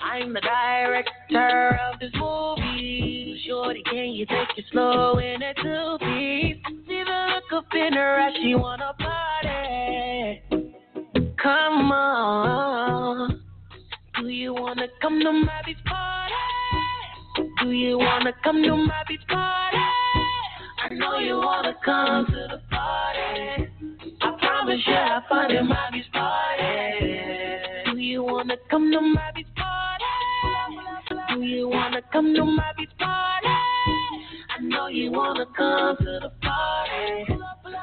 S12: I'm the director of this movie. Shorty, can you take it slow in a two piece? See the look up in her eyes, she wanna party. Come on. Do you wanna come to beach party? Do you wanna come to my beach party? I know you wanna come to the party. I promise you have fun in my beach party. Do you wanna come to my beach party? Do you wanna come to my beach party? I know you wanna come to the party.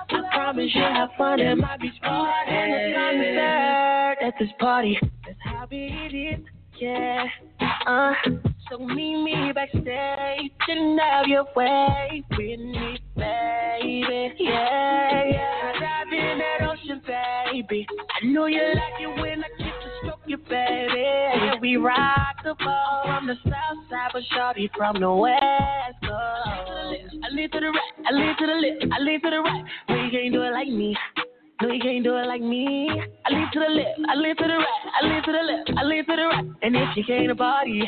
S12: I promise you have fun at my beach party. At this party, that's how it is, yeah. Uh, so meet me backstage and have your way with me, baby. Yeah, yeah. Dive in that ocean, baby. I know you like it when I kiss and stroke you, baby. Yeah, we rock the ball from the south side, but shorty from the west coast. I lean to the right, I lean to the left, I lean to the right. You can't do it like me. No, you can't do it like me. I lean to the left, I lean to the right, I lean to the left, I lean to the right. And if you came to party,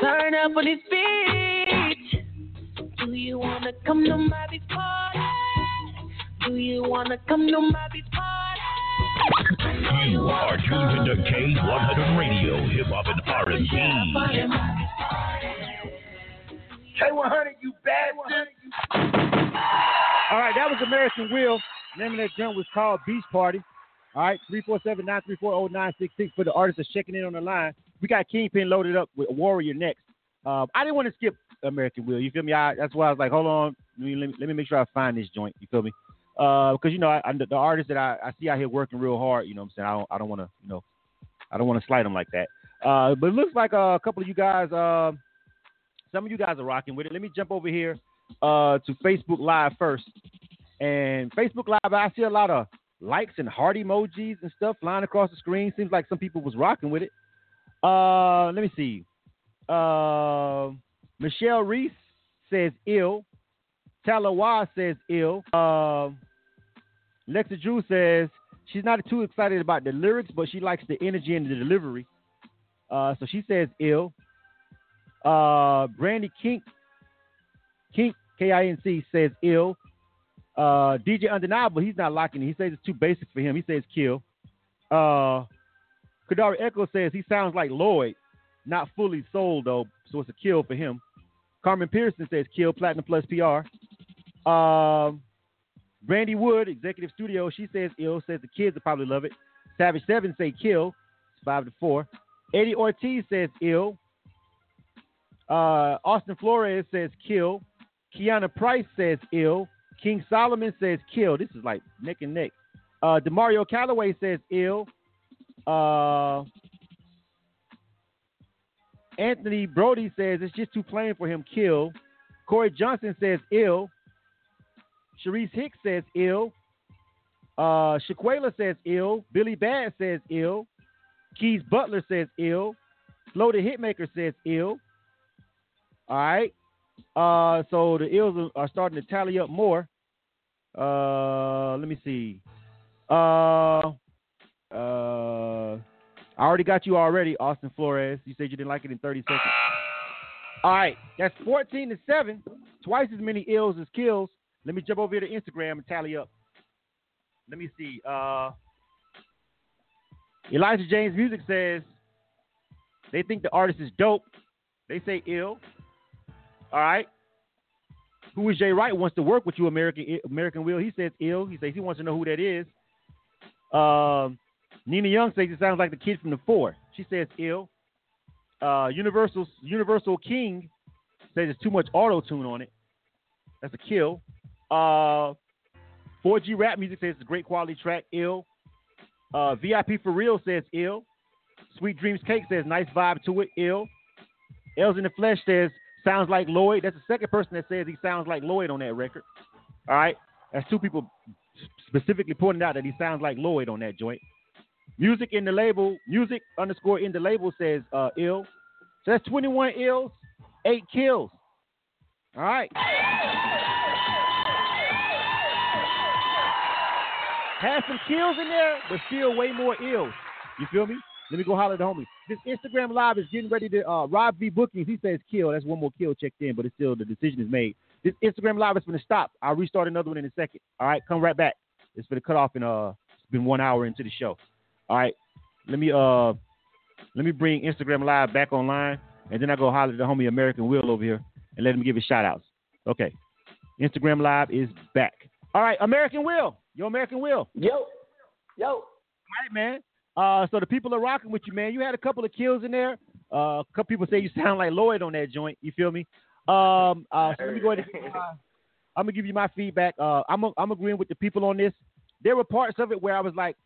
S12: turn up on his feet. Do you wanna come to my beach party? Do you wanna come to my beach party?
S7: You are tuned into K100 Radio, Hip Hop and R&B.
S11: K100, you bastard.
S8: All right, that was American Will. Name of that joint was called Beach Party. All right, 347-934-0966 for the artists that's checking in on the line. We got Kingpin loaded up with Warrior next. Um, I didn't want to skip American Will. You feel me? I, that's why I was like, hold on, let me, let me, make sure I find this joint. You feel me? Because you know, I, I, the artists that I, I see out here working real hard. You know, what I'm saying I don't, I don't want to, you know, I don't want to slight them like that. Uh, but it looks like uh, a couple of you guys, uh, some of you guys are rocking with it. Let me jump over here uh, to Facebook Live first. And Facebook Live, I see a lot of likes and heart emojis and stuff flying across the screen. Seems like some people was rocking with it. Uh, let me see. Uh, Michelle Reese says ill. Talawa says ill. Uh, Lexa Drew says she's not too excited about the lyrics, but she likes the energy and the delivery. Uh, so she says ill. Uh, Brandy Kinc, Kinc K I N C says ill. Uh, DJ Undeniable, he's not locking it. He says it's too basic for him. He says kill. Uh, Kadari Echo says he sounds like Lloyd, not fully sold though, so it's a kill for him. Carmen Pearson says kill Platinum Plus PR. Um, Brandy Wood, Executive Studio, she says ill. Says the kids will probably love it. Savage Seven say kill. It's five to four. Eddie Ortiz says ill. Uh, Austin Flores says kill. Kiana Price says ill. King Solomon says kill. This is like neck and neck. Uh, Demario Calloway says ill. Uh, Anthony Brody says it's just too plain for him. Kill. Corey Johnson says ill. Sharice Hicks says ill. Uh, Shaquela says ill. Billy Bad says ill. Keys Butler says ill. Flo the Hitmaker says ill. All right. Uh, so the ills are starting to tally up more. Uh, let me see. Uh, uh, I already got you already, Austin Flores. You said you didn't like it in 30 seconds. All right, that's 14 to 7. Twice as many ills as kills. Let me jump over here to Instagram and tally up. Let me see. Uh, Elijah James Music says they think the artist is dope. They say ill. All right. Who is Jay Wright wants to work with you, American American Will? He says ill. He says he wants to know who that is. Um, Nina Young says it sounds like the kid from the four. She says ill. Uh, Universal Universal King says it's too much auto tune on it. That's a kill. Uh, 4G rap music says it's a great quality track. Ill. Uh, VIP for real says ill. Sweet Dreams Cake says nice vibe to it. Ill. Els in the Flesh says sounds like Lloyd. That's the second person that says he sounds like Lloyd on that record. All right. That's two people specifically pointing out that he sounds like Lloyd on that joint. Music in the label, music underscore in the label says uh, ill. So that's 21 ills, eight kills. All right. Have some kills in there, but still way more ills. You feel me? Let me go holler at the homie. This Instagram live is getting ready to uh, Rob V bookings. He says kill. That's one more kill checked in, but it's still the decision is made. This Instagram live is going to stop. I'll restart another one in a second. All right, come right back. It's going to cut off in uh. It's been one hour into the show. All right, let me uh, let me bring Instagram live back online, and then I go holler at the homie American Will over here and let him give his shout outs. Okay, Instagram live is back. All right, American Will. Yo, American Will.
S23: Yo. Yo.
S8: All right, man. Uh, so the people are rocking with you, man. You had a couple of kills in there. Uh, a couple people say you sound like Lloyd on that joint. You feel me? Um, uh, so let me go ahead. And, I'm gonna give you my feedback. Uh, I'm a, I'm agreeing with the people on this. There were parts of it where I was like,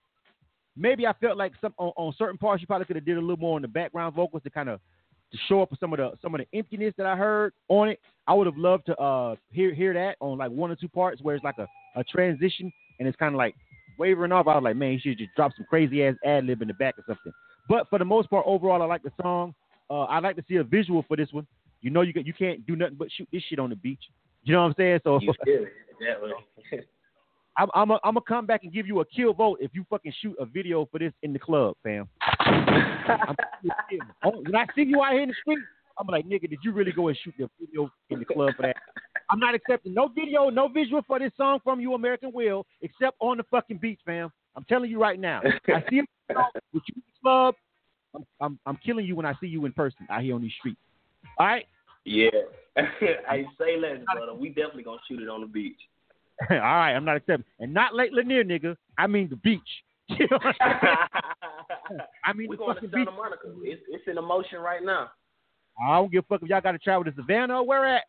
S8: maybe I felt like some on, on certain parts you probably could have did a little more on the background vocals to kind of to show up some of the some of the emptiness that I heard on it. I would have loved to uh hear hear that on like one or two parts where it's like a, a transition and it's kind of like wavering off. I was like, man, you should just drop some crazy ass ad lib in the back or something. But for the most part, overall, I like the song. Uh, I'd like to see a visual for this one. You know, you can, you can't do nothing but shoot this shit on the beach. You know what I'm saying? So
S22: You feel it that way.
S8: I'm I'm a, I'm gonna come back and give you a kill vote if you fucking shoot a video for this in the club, fam. I'm, when I see you out here in the street, I'm like, nigga, did you really go and shoot the video in the club for that? I'm not accepting no video, no visual for this song from you, American Will, except on the fucking beach, fam. I'm telling you right now. I see you with you in the club. I'm, I'm I'm killing you when I see you in person out here on these streets. All right.
S22: Yeah. I say less, brother. We definitely gonna shoot it on the beach.
S8: All right, I'm not accepting. And not Lake Lanier, nigga. I mean the beach. You know what I'm saying? I mean
S22: we
S8: the
S22: going to Santa
S8: beach.
S22: Monica. It's, it's in motion right now.
S8: I don't give a fuck if y'all got to travel to Savannah or where at.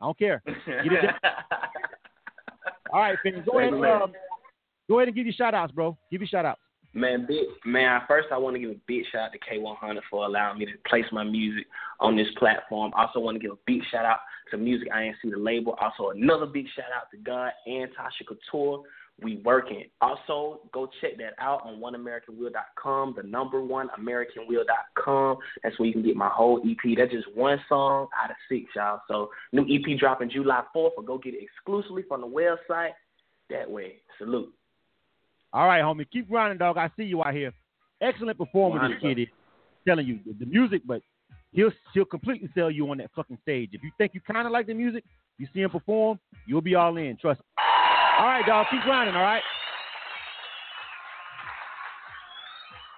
S8: I don't care. All right, Finn, go ahead. And, um, go ahead and give your shout outs, bro. Give your shout outs.
S22: Man, big man. First, I want to give a big shout out to K100 for allowing me to place my music on this platform. Also, want to give a big shout out to Music INC, the label. Also, another big shout out to God and Tasha Couture. We working. Also, go check that out on oneamericanwill.com, the number one americanwill.com. That's where you can get my whole EP. That's just one song out of six, y'all. So, new EP dropping July 4th, or go get it exclusively from the website. That way, salute.
S8: All right, homie. Keep grinding, dog. I see you out here. Excellent performer, this kid is. Telling you the, music, but he'll he'll completely sell you on that fucking stage. If you think you kind of like the music, you see him perform, you'll be all in. Trust me. All right, dog. Keep grinding. All right.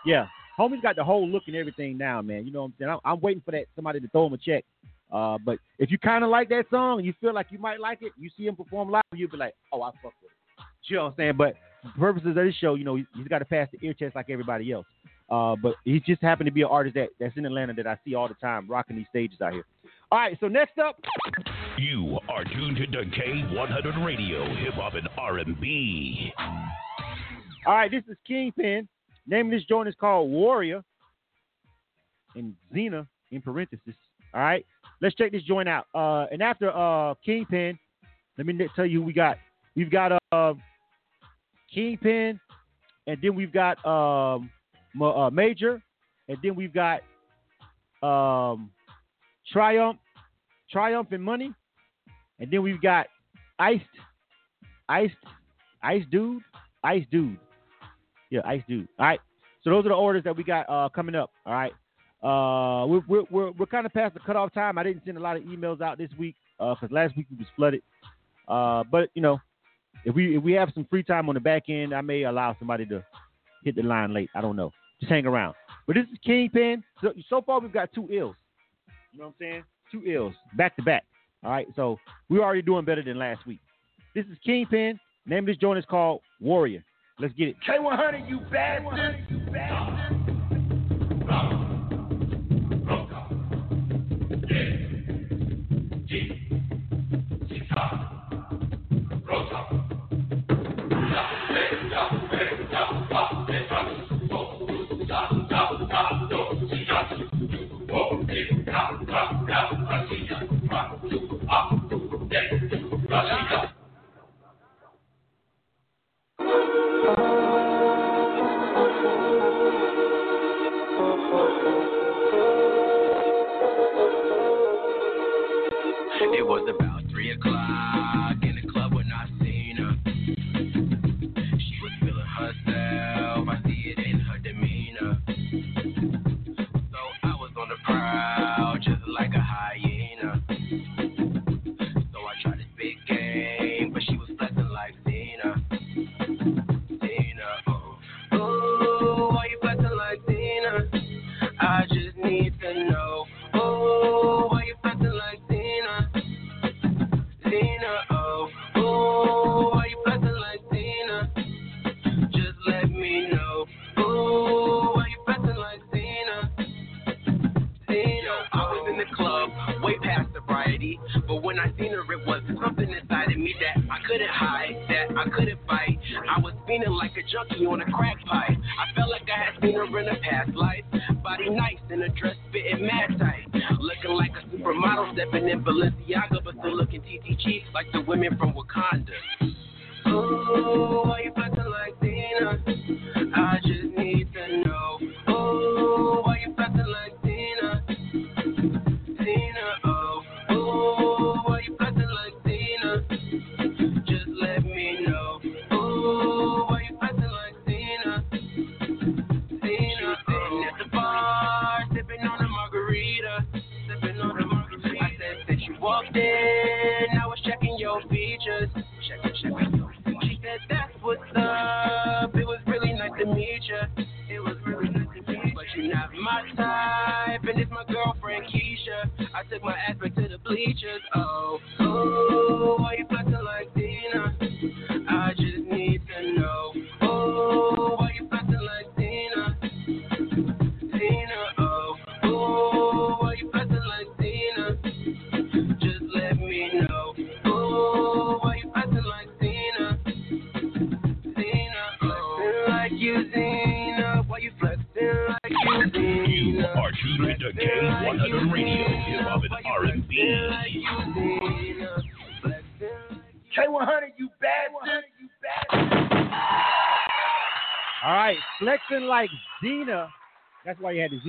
S8: Yeah, homie's got the whole look and everything now, man. You know what I'm saying? I'm, I'm waiting for that somebody to throw him a check. Uh, but if you kind of like that song and you feel like you might like it, you see him perform live, you'll be like, oh, I fuck with it. You know what I'm saying? But purposes of this show, you know, he- he's got to pass the ear test like everybody else. Uh, but he just happened to be an artist that, that's in Atlanta that I see all the time rocking these stages out here. All right, so next up,
S7: You are tuned to K100 Radio, Hip Hop and R&B.
S8: all right, this is Kingpin. Name of this joint is called Warrior and Xena in parentheses. All right, let's check this joint out. Uh, and after uh, Kingpin, let me tell you who we got. We've got uh, Kingpin, and then we've got um, uh, Major, and then we've got um, Triumph, Triumph and Money, and then we've got Iced, Iced, Ice Dude, Ice Dude. Yeah, Ice Dude. All right. So those are the orders that we got uh, coming up. All right. Uh, we're we're we're, we're kind of past the cutoff time. I didn't send a lot of emails out this week because last week we was flooded. Uh, but you know, if we if we have some free time on the back end, I may allow somebody to hit the line late. I don't know. Just hang around. But this is Kingpin. So so far we've got two ills. You know what I'm saying? Two ills back to back. All right, so we're already doing better than last week. This is Kingpin. Name of this joint is called Warrior. Let's get it.
S11: K100, you bastard. You bastard.
S10: It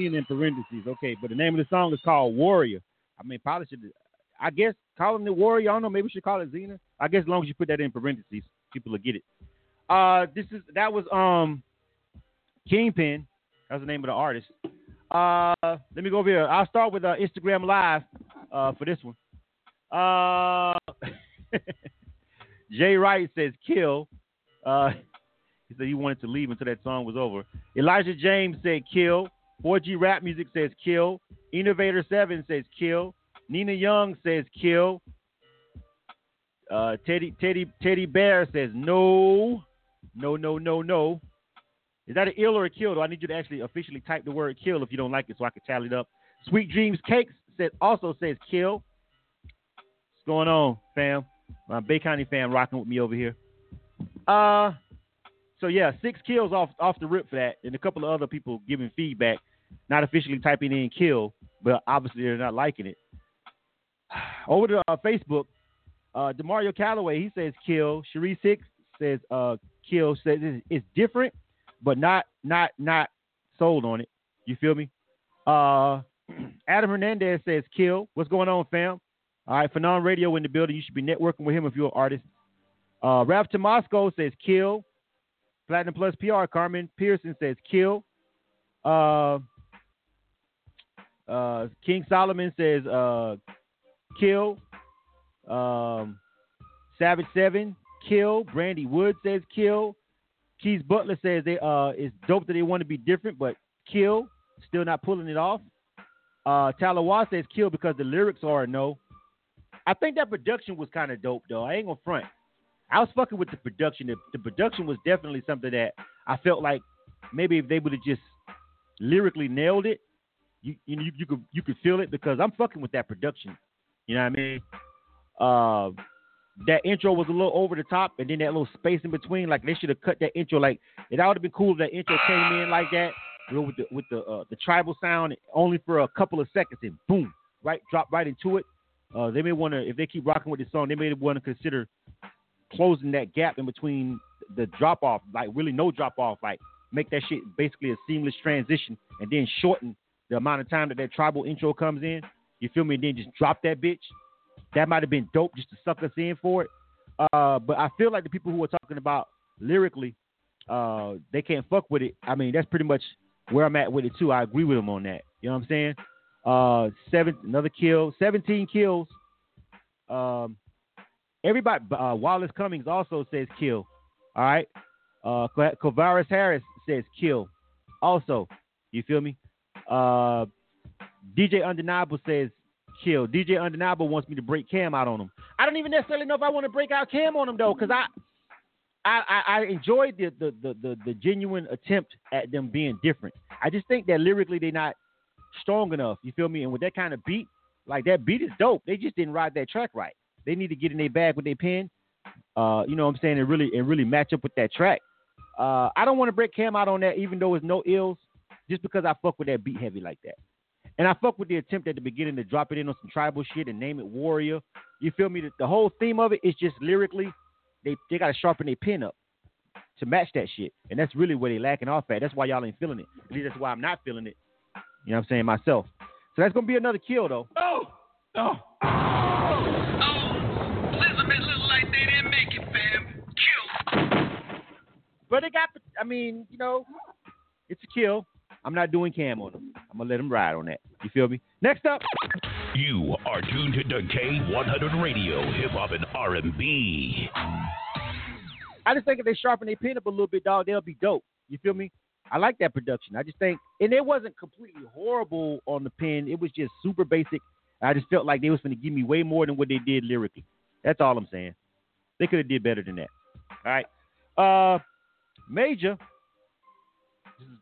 S10: In
S8: parentheses. Okay, but the name of the song is called Warrior. I mean, probably should. I guess call him the Warrior. I don't know. Maybe we should call it Xena. I guess as long as you put that in parentheses, people will get it. Uh, this is that was um, Kingpin. That's the name of the artist. Uh, let me go over here. I'll start with uh, Instagram Live uh, for this one. Uh, Jay Wright says kill. Uh, he said he wanted to leave until that song was over. Elijah James said kill. 4G Rap Music says kill. Innovator 7 says kill. Nina Young says kill. Uh, Teddy Teddy Teddy Bear says no. No, no, no, no. Is that an ill or a kill? Do I need you to actually officially type the word kill if you don't like it so I can tally it up? Sweet Dreams Cakes said also says kill. What's going on, fam? My Bay County fam rocking with me over here. Uh so yeah, six kills off off the rip for that, and a couple of other people giving feedback, not officially typing in kill, but obviously they're not liking it. Over to uh, Facebook, uh, Demario Calloway he says kill. Sharice Hicks says uh, kill. Says it's, it's different, but not not not sold on it. You feel me? Uh, Adam Hernandez says kill. What's going on, fam? All right, Phenom Radio in the building. You should be networking with him if you're an artist. Uh, Ralph Tomasco says kill. Platinum Plus PR, Carmen Pearson says kill. Uh, uh, King Solomon says uh, kill. Um, Savage Seven kill. Brandy Wood says kill. Keys Butler says they uh it's dope that they want to be different, but kill. Still not pulling it off. Uh, Talawa says kill because the lyrics are no. I think that production was kind of dope though. I ain't gonna front. I was fucking with the production. The, the production was definitely something that I felt like maybe if they would have just lyrically nailed it, you you you, you could you could feel it because I'm fucking with that production. You know what I mean? Uh, that intro was a little over the top, and then that little space in between, like they should have cut that intro. Like it would have been cool if that intro came in like that, you know, with the with the uh, the tribal sound only for a couple of seconds, and boom, right, drop right into it. Uh, they may want to, if they keep rocking with this song, they may want to consider closing that gap in between the drop off, like really no drop off, like make that shit basically a seamless transition, and then shorten the amount of time that that tribal intro comes in. You feel me? And then just drop that bitch. That might have been dope just to suck us in for it. Uh, but I feel like the people who are talking about lyrically, uh, they can't fuck with it. I mean, that's pretty much where I'm at with it too. I agree with them on that. You know what I'm saying? Uh, seven, another kill, 17 kills. Um, everybody, uh, Wallace Cummings also says kill. All right. Uh, Kovaris Harris says kill. Also, you feel me? Uh, DJ Undeniable says kill. DJ Undeniable wants me to break Cam out on him. I don't even necessarily know if I want to break out Cam on him though, because I, I, I enjoyed the, the the, the the genuine attempt at them being different. I just think that lyrically they're not strong enough. You feel me? And with that kind of beat, like that beat is dope. They just didn't ride that track right. They need to get in their bag with their pen. Uh, you know what I'm saying? And really and really match up with that track. Uh, I don't want to break Cam out on that, even though it's no ills, just because I fuck with that beat heavy like that. And I fuck with the attempt at the beginning to drop it in on some tribal shit and name it Warrior. You feel me? The, the whole theme of it is just lyrically, they they gotta sharpen their pen up to match that shit. And that's really where they lacking off at. That's why y'all ain't feeling it. At least that's why I'm not feeling it. You know what I'm saying myself. So that's gonna be another kill though.
S11: Oh, oh.
S8: Oh! oh.
S16: Elizabeth look like they didn't make it, fam. Kill.
S8: But they got, I mean, you know, it's a kill. I'm not doing cam on them. I'm gonna let them ride on that. You feel me? Next up,
S7: you are tuned to K100 Radio, Hip Hop and R&B.
S8: I just think if they sharpen their pen up a little bit, dog, they'll be dope. You feel me? I like that production. I just think, and it wasn't completely horrible on the pen. It was just super basic. I just felt like they was going to give me way more than what they did lyrically. That's all I'm saying. They could have did better than that. All right. Uh, Major.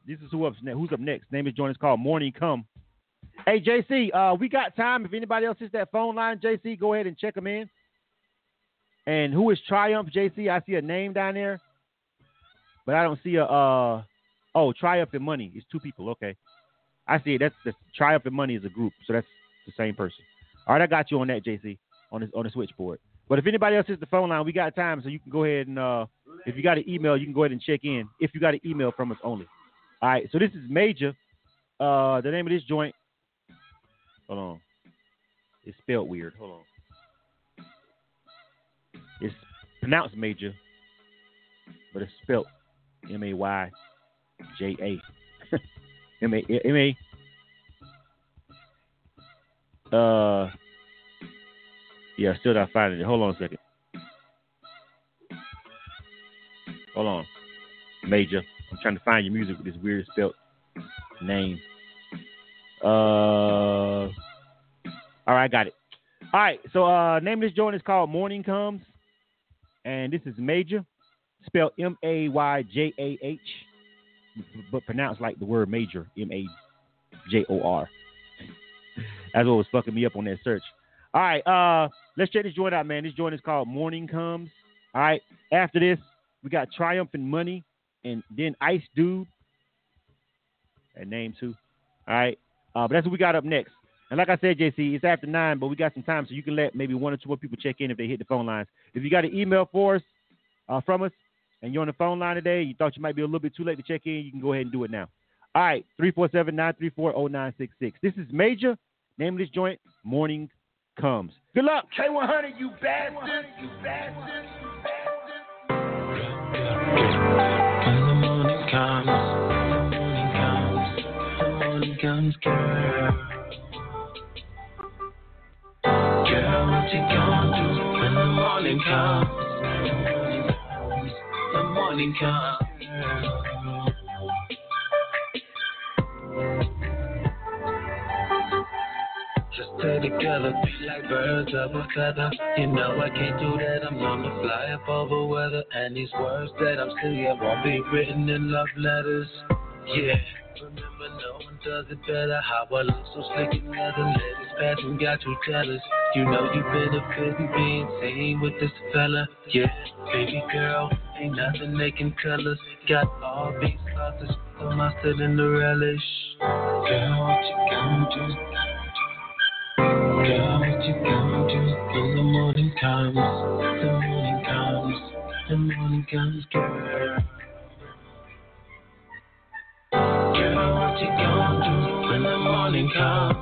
S8: This is, who up. Who's up next? Name is joining us called Morning Come. Hey JC, uh, we got time. If anybody else hits that phone line, JC, go ahead and check them in. And who is Triumph JC? I see a name down there, but I don't see a. Uh, oh, Triumph and Money. It's two people. Okay, I see it. That's the Triumph and Money is a group, so that's the same person. All right, I got you on that, JC, on this on the switchboard. But if anybody else hits the phone line, we got time, so you can go ahead and uh, if you got an email, you can go ahead and check in. If you got an email from us only. All right, so this is Major. Uh, the name of this joint. Hold on. It's spelled weird. Hold on. It's pronounced Major, but it's spelled M A Y J A. M A M A. Uh, yeah, still not finding it. Hold on a second. Hold on, Major. I'm trying to find your music with this weird spelled name. Uh, all right, I got it. All right, so uh, name of this joint is called Morning Comes, and this is Major, spelled M A Y J A H, but pronounced like the word major, M A J O R. That's what was fucking me up on that search. All right, uh, let's check this joint out, man. This joint is called Morning Comes. All right, after this, we got Triumph and Money, and then Ice Dude. That name too. All right, uh, but that's what we got up next. And like I said, JC, it's after nine, but we got some time, so you can let maybe one or two more people check in if they hit the phone lines. If you got an email for us uh, from us, and you're on the phone line today, you thought you might be a little bit too late to check in, you can go ahead and do it now. All right, 347-934-0966. This is Major. Name of this joint, Morning Comes. Good luck.
S11: K100, you bastard. You bastard.
S18: When the morning comes, the morning comes, the morning comes, girl. Girl, what you gonna do when the morning comes? The morning comes. Just stay together. Be like birds of a feather. You know I can't do that. I'm on the fly above the weather. And these words that I'm saying won't be written in love letters. Yeah. Remember, no one does it better. How I look so slick and leather. Ladies pass and got you jealous. You know you benefit from being seen with this fella. Yeah, baby girl, ain't nothing they can tell us. Got all these sauces on my in the relish. Girl, what you gonna do? What you gonna do when the morning comes? The morning comes. The morning comes, girl. Girl, what you gonna do when the morning comes?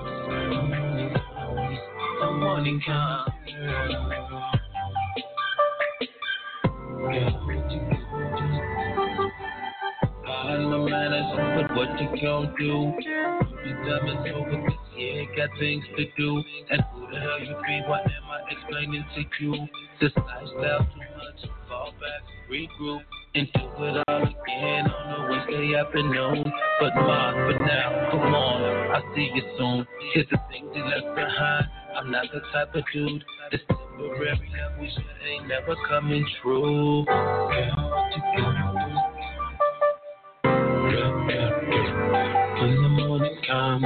S18: The morning comes. You gonna do? Behind my manners, but what you gonna do? Year, got things to do. And who the hell you be? What am I explaining to you? This lifestyle too much, fall back, regroup, and do it all again on the Wednesday afternoon. But ma, for now, come on, I'll see you soon. Here's the things you left behind. I'm not the type of dude that's temporary. That we should ain't never coming true. When the morning comes,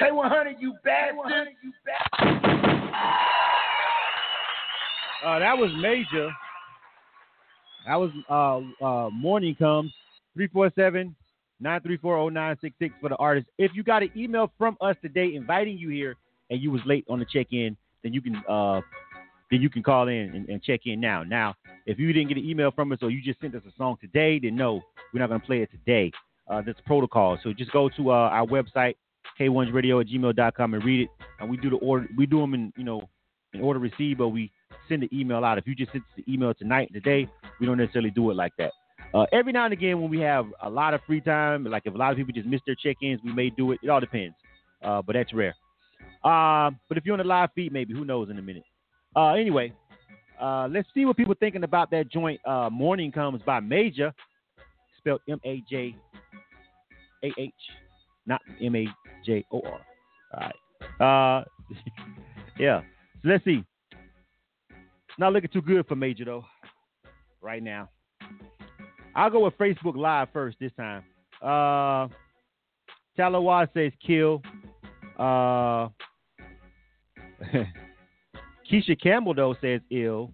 S7: K100,
S11: you bastard. You bastard.
S8: Uh, that was major. That was uh, uh, morning comes 347 934 0966 for the artist. If you got an email from us today inviting you here and you was late on the check in, then you can uh, then you can call in and, and check in now. Now, if you didn't get an email from us or you just sent us a song today, then no, we're not going to play it today. Uh, that's protocol. So just go to uh, our website, k100radio at gmail.com and read it. And we do the order. We do them in, you know, in order received, but we send the email out. If you just send the email tonight, today, we don't necessarily do it like that. Uh, every now and again, when we have a lot of free time, like if a lot of people just miss their check-ins, we may do it. It all depends, uh, but that's rare. Uh, but if you're on the live feed, maybe who knows in a minute. Uh, anyway, uh, let's see what people thinking about that joint. Uh, Morning comes by Major, spelled M A J A H, not M A J O R. All right. Uh, yeah. So let's see. Not looking too good for Major though, right now. I'll go with Facebook Live first this time. Uh, Talawa says kill. Uh, Keisha Campbell though says ill.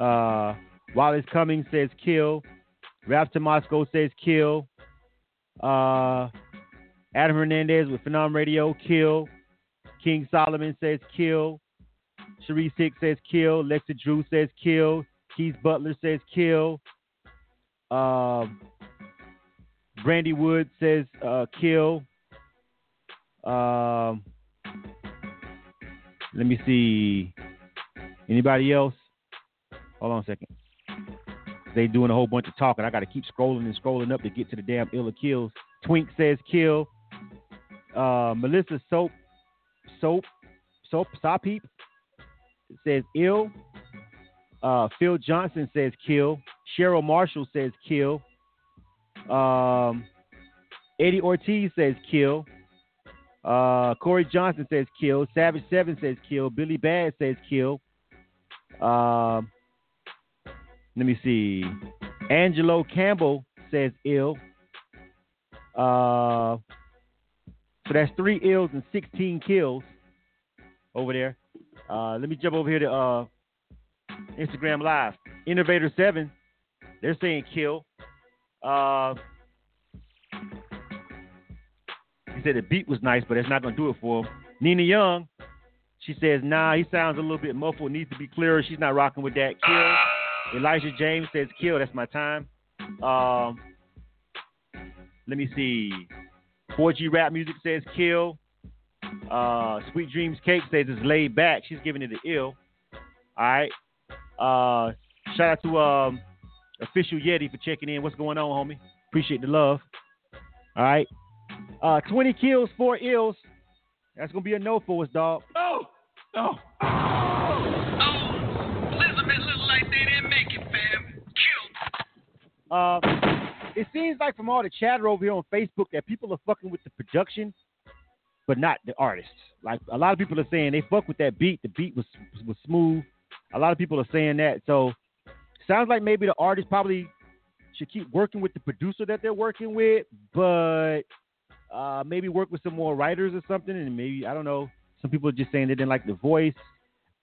S8: Uh, Wallace Cummings says kill. Rap Moscow says kill. Uh, Adam Hernandez with Phenom Radio kill. King Solomon says kill. Sharice Hicks says kill. Lexa Drew says kill. Keith Butler says kill. Um, Brandy Wood says uh, kill. Um, let me see. Anybody else? Hold on a second. They doing a whole bunch of talking. I got to keep scrolling and scrolling up to get to the damn illa kills. Twink says kill. Uh, Melissa Soap, Soap, Soap, Sopeep says ill. Uh, Phil Johnson says kill. Cheryl Marshall says kill. Um, Eddie Ortiz says kill. Uh, Corey Johnson says kill. Savage Seven says kill. Billy Bad says kill. Um, let me see. Angelo Campbell says ill. Uh, so that's three ills and 16 kills over there. Uh, let me jump over here to uh, Instagram Live. Innovator Seven, they're saying kill. Uh, he said the beat was nice, but it's not gonna do it for him. Nina Young, she says nah, he sounds a little bit muffled. Needs to be clearer. She's not rocking with that. Kill. Elijah James says kill. That's my time. Um, let me see. 4G rap music says kill. Uh, Sweet Dreams Cake says it's laid back. She's giving it an ill. All right. Uh, shout out to um, official Yeti for checking in. What's going on, homie? Appreciate the love. All right. Uh, 20 kills, four ills. That's gonna be a no for us, dog.
S11: No, no. Oh, oh.
S16: Elizabeth look like they didn't make it, fam.
S8: Uh, it seems like from all the chatter over here on Facebook that people are fucking with the production, but not the artists. Like a lot of people are saying they fuck with that beat. The beat was was smooth. A lot of people are saying that. So sounds like maybe the artist probably should keep working with the producer that they're working with, but uh, maybe work with some more writers or something. And maybe I don't know. Some people are just saying they didn't like the voice.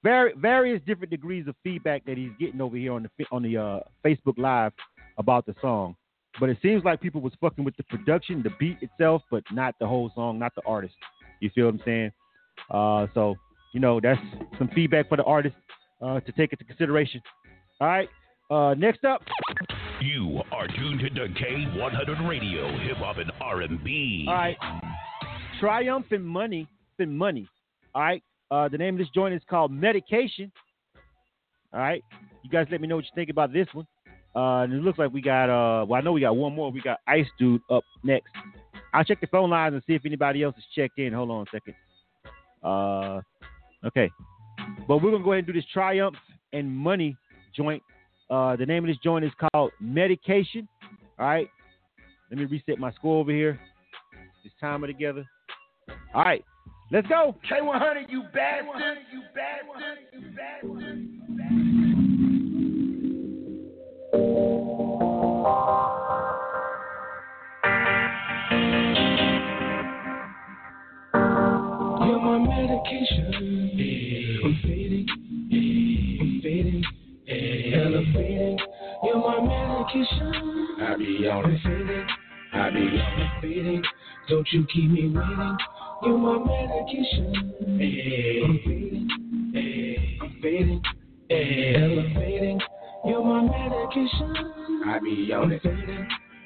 S8: Very various different degrees of feedback that he's getting over here on the on the uh, Facebook Live about the song. But it seems like people was fucking with the production, the beat itself, but not the whole song, not the artist. You feel what I'm saying? Uh, so you know that's some feedback for the artist uh, to take into consideration. All right. Uh, next up,
S7: You are tuned to K100 Radio, Hip Hop and R&B.
S8: All right. Triumph and Money, Fin Money. All right. Uh, the name of this joint is called Medication. All right. You guys let me know what you think about this one. Uh, and it looks like we got, uh, well, I know we got one more. We got Ice Dude up next. I'll check the phone lines and see if anybody else has checked in. Hold on a second. Uh, okay. But we're to go ahead and do this Triumph and Money joint. Uh, the name of this joint is called Medication. All right. Let me reset my score over here. Just time together. All right. Let's go.
S11: K100, you bastard. You bastard. You bastard.
S6: You're my you keep me waiting. You're my medication. I'm fading. I'm fading. Elevating. You're my medication.
S11: I be on it.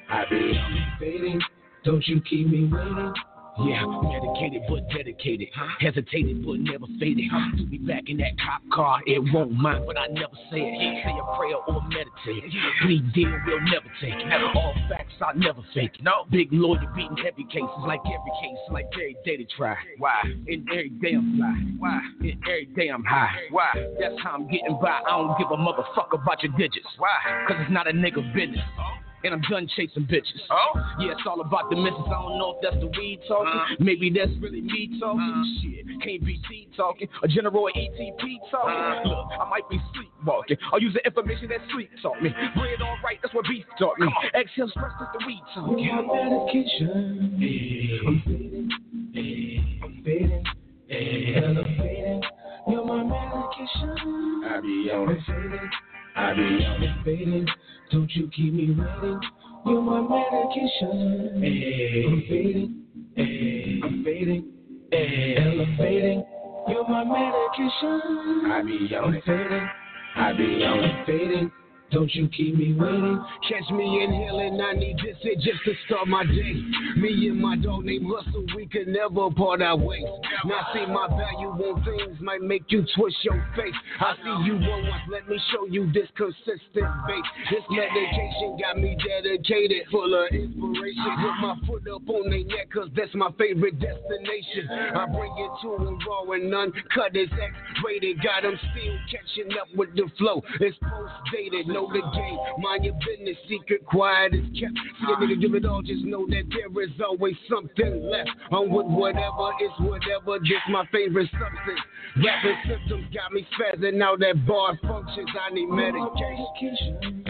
S11: I be on it.
S6: Fading. Don't you keep me waiting.
S10: Yeah, medicated but dedicated. Hesitated but never faded. To be back in that cop car, it won't mind, but I never say it. Say a prayer or meditate. Plea deal we'll never take. All facts I never fake. No big lawyer beating heavy cases like every case, like every day to try. Why? And every day I'm fly. Why? And every day I'm high. Why? That's how I'm getting by. I don't give a motherfucker about your digits. Why? Cause it's not a nigga business. Oh. And I'm done chasing bitches. Oh? Yeah, it's all about the misses. I don't know if that's the weed talking. Uh-huh. Maybe that's really me talking. Uh-huh. Shit, can't be T talking. A general ETP talking. Uh-huh. Look, I might be sleepwalking. I'll use the information that sleep taught me. Bread all right, that's what beef taught me. Exhale stress, that's the weed talking.
S6: You're my medication. I'm fading. I'm fading. Elevating. You're my medication.
S11: I be on it. I be on it.
S6: I'm fading. Don't you keep me waiting. You're my medication. I'm fading. I'm fading. Elevating. You're my medication.
S11: I be on
S6: I'm
S11: it.
S6: fading.
S11: I be on it.
S6: I'm fading. Don't you keep me waiting. Catch me inhaling, I need this it just to start my day. Me and my dog named Russell, we could never part our ways. Now see my value on things might make you twist your face. I see you once, let me show you this consistent base. This medication got me dedicated, full of inspiration. Put my foot up on their neck, cause that's my favorite destination. I bring it to them raw and uncut, it's X-rated. Got them still catching up with the flow. It's post-dated, know the game. Mind your business, secret, quiet is kept. See a nigga give it all, just know that there is always something left. I'm with whatever, it's whatever, this my favorite substance. Rapping symptoms got me spazzing out that bar functions. I need medication.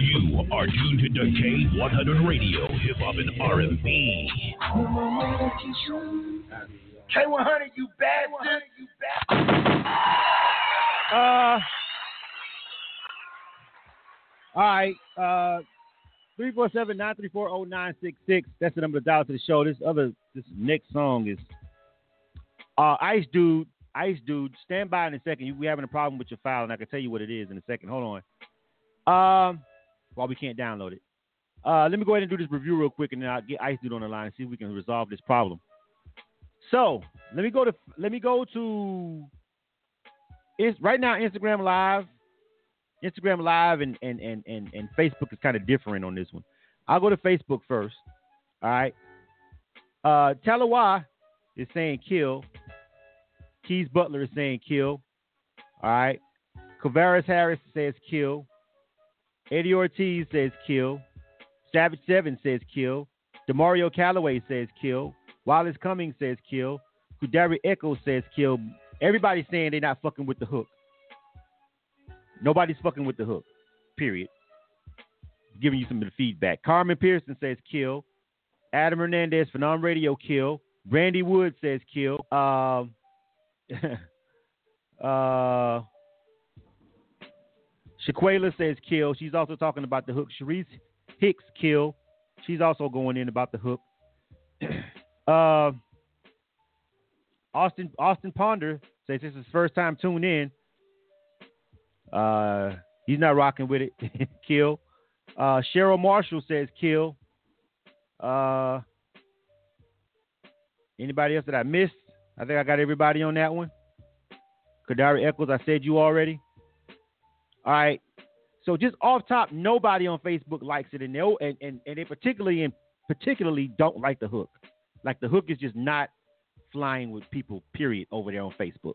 S7: You are tuned to K100 Radio, Hip Hop and R&B.
S11: K100, you bastard. You bastard.
S8: Uh, all right. Uh, 347-934-0966. That's the number to dial to the show. This other, this next song is uh, Ice Dude. Ice Dude, stand by in a second. You, we having a problem with your file, and I can tell you what it is in a second. Hold on. Um, well, we can't download it. Uh, let me go ahead and do this review real quick, and then I'll get Ice Dude on the line and see if we can resolve this problem. So let me go to let me go to it's right now Instagram Live. Instagram Live and and and and, and Facebook is kind of different on this one. I'll go to Facebook first. All right. Uh Talawa is saying kill. Keys Butler is saying kill. All right. Kavaris Harris says kill. Eddie Ortiz says kill. Savage Seven says kill. Demario Calloway says kill. Wallace Cummings says kill. Kudari Echo says kill. Everybody's saying they're not fucking with the hook. Nobody's fucking with the hook. Period. Giving you some of the feedback. Carmen Pearson says kill. Adam Hernandez, Phenom Radio, kill. Randy Wood says kill. Um, uh, Shaquela says kill. She's also talking about the hook. Sharice Hicks kill. She's also going in about the hook. uh, Austin Austin Ponder says this is first time tuned in. Uh, he's not rocking with it. kill. Uh, Cheryl Marshall says kill. Uh, anybody else that I missed? I think I got everybody on that one. Kadari Eccles, I said you already. All right. So just off top, nobody on Facebook likes it, and they and, and, and they particularly and particularly don't like the hook. Like the hook is just not flying with people. Period. Over there on Facebook.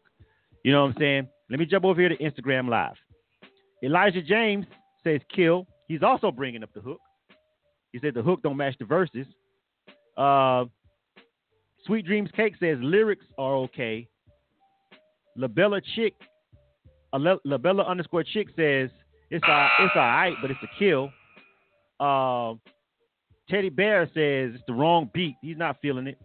S8: You know what I'm saying? Let me jump over here to Instagram Live. Elijah James says kill. He's also bringing up the hook. He said the hook don't match the verses. Uh, Sweet Dreams Cake says lyrics are okay. Labella Chick, Labella underscore Chick says it's a, it's all right, but it's a kill. Uh, Teddy Bear says it's the wrong beat. He's not feeling it.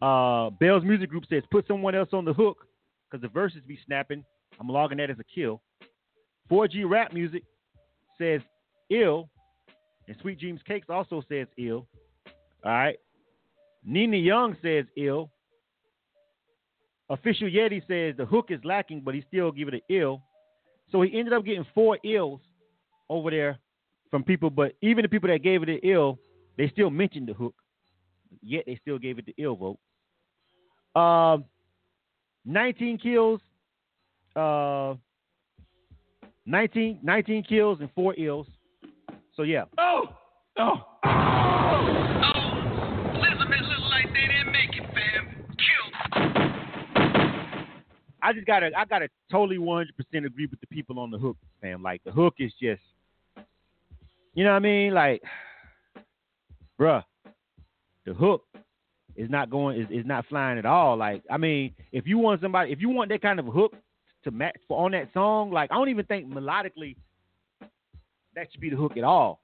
S8: Uh, Bell's Music Group says put someone else on the hook because the verses be snapping. I'm logging that as a kill. 4G Rap Music says ill. And Sweet Dreams Cakes also says ill. All right. Nina Young says ill. Official Yeti says the hook is lacking, but he still give it an ill. So he ended up getting four ills over there from people, but even the people that gave it an ill, they still mentioned the hook. Yet they still gave it the ill vote. Um, 19 kills, uh, 19, 19 kills and four ills. So yeah.
S11: Oh, oh.
S8: I just gotta I gotta totally one hundred percent agree with the people on the hook, fam. Like the hook is just you know what I mean? Like bruh, the hook is not going is, is not flying at all. Like, I mean, if you want somebody if you want that kind of hook to match for on that song, like I don't even think melodically that should be the hook at all.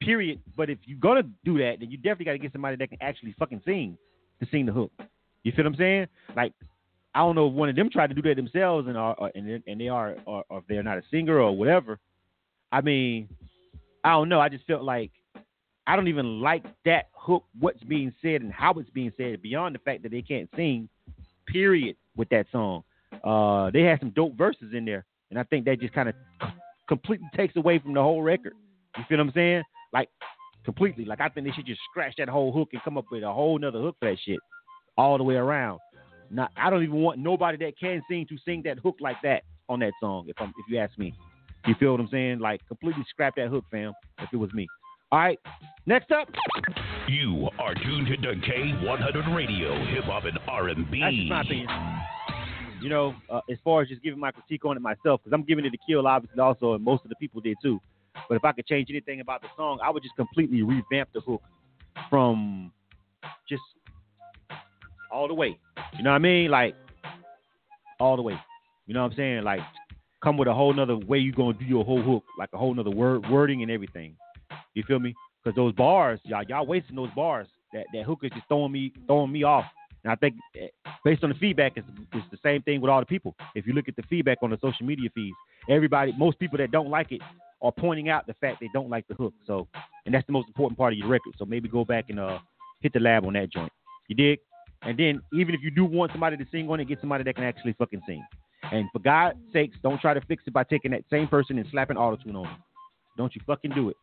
S8: Period. But if you're gonna do that, then you definitely gotta get somebody that can actually fucking sing to sing the hook. You feel what I'm saying? Like, I don't know if one of them tried to do that themselves and are and and they are or, or if they're not a singer or whatever. I mean, I don't know. I just felt like I don't even like that hook, what's being said and how it's being said, beyond the fact that they can't sing, period, with that song. Uh, they had some dope verses in there, and I think that just kind of completely takes away from the whole record. You feel what I'm saying? Like, completely. Like, I think they should just scratch that whole hook and come up with a whole nother hook for that shit all the way around. Now, I don't even want nobody that can sing to sing that hook like that on that song. If I'm, if you ask me, you feel what I'm saying? Like completely scrap that hook, fam. If it was me. All right. Next up.
S7: You are tuned to K100 Radio, Hip Hop and R&B.
S8: That's just my opinion. You know, uh, as far as just giving my critique on it myself, because I'm giving it a kill, obviously, also, and most of the people did too. But if I could change anything about the song, I would just completely revamp the hook from just all the way. You know what I mean? Like all the way. You know what I'm saying? Like come with a whole nother way you're gonna do your whole hook, like a whole nother word wording and everything. You feel me? Because those bars, y'all, y'all wasting those bars. That that hook is just throwing me throwing me off. And I think eh, based on the feedback, it's, it's the same thing with all the people. If you look at the feedback on the social media feeds, everybody, most people that don't like it are pointing out the fact they don't like the hook. So, and that's the most important part of your record. So maybe go back and uh hit the lab on that joint. You dig? And then even if you do want somebody to sing on it, get somebody that can actually fucking sing. And for God's sakes, don't try to fix it by taking that same person and slapping autotune on them. Don't you fucking do it.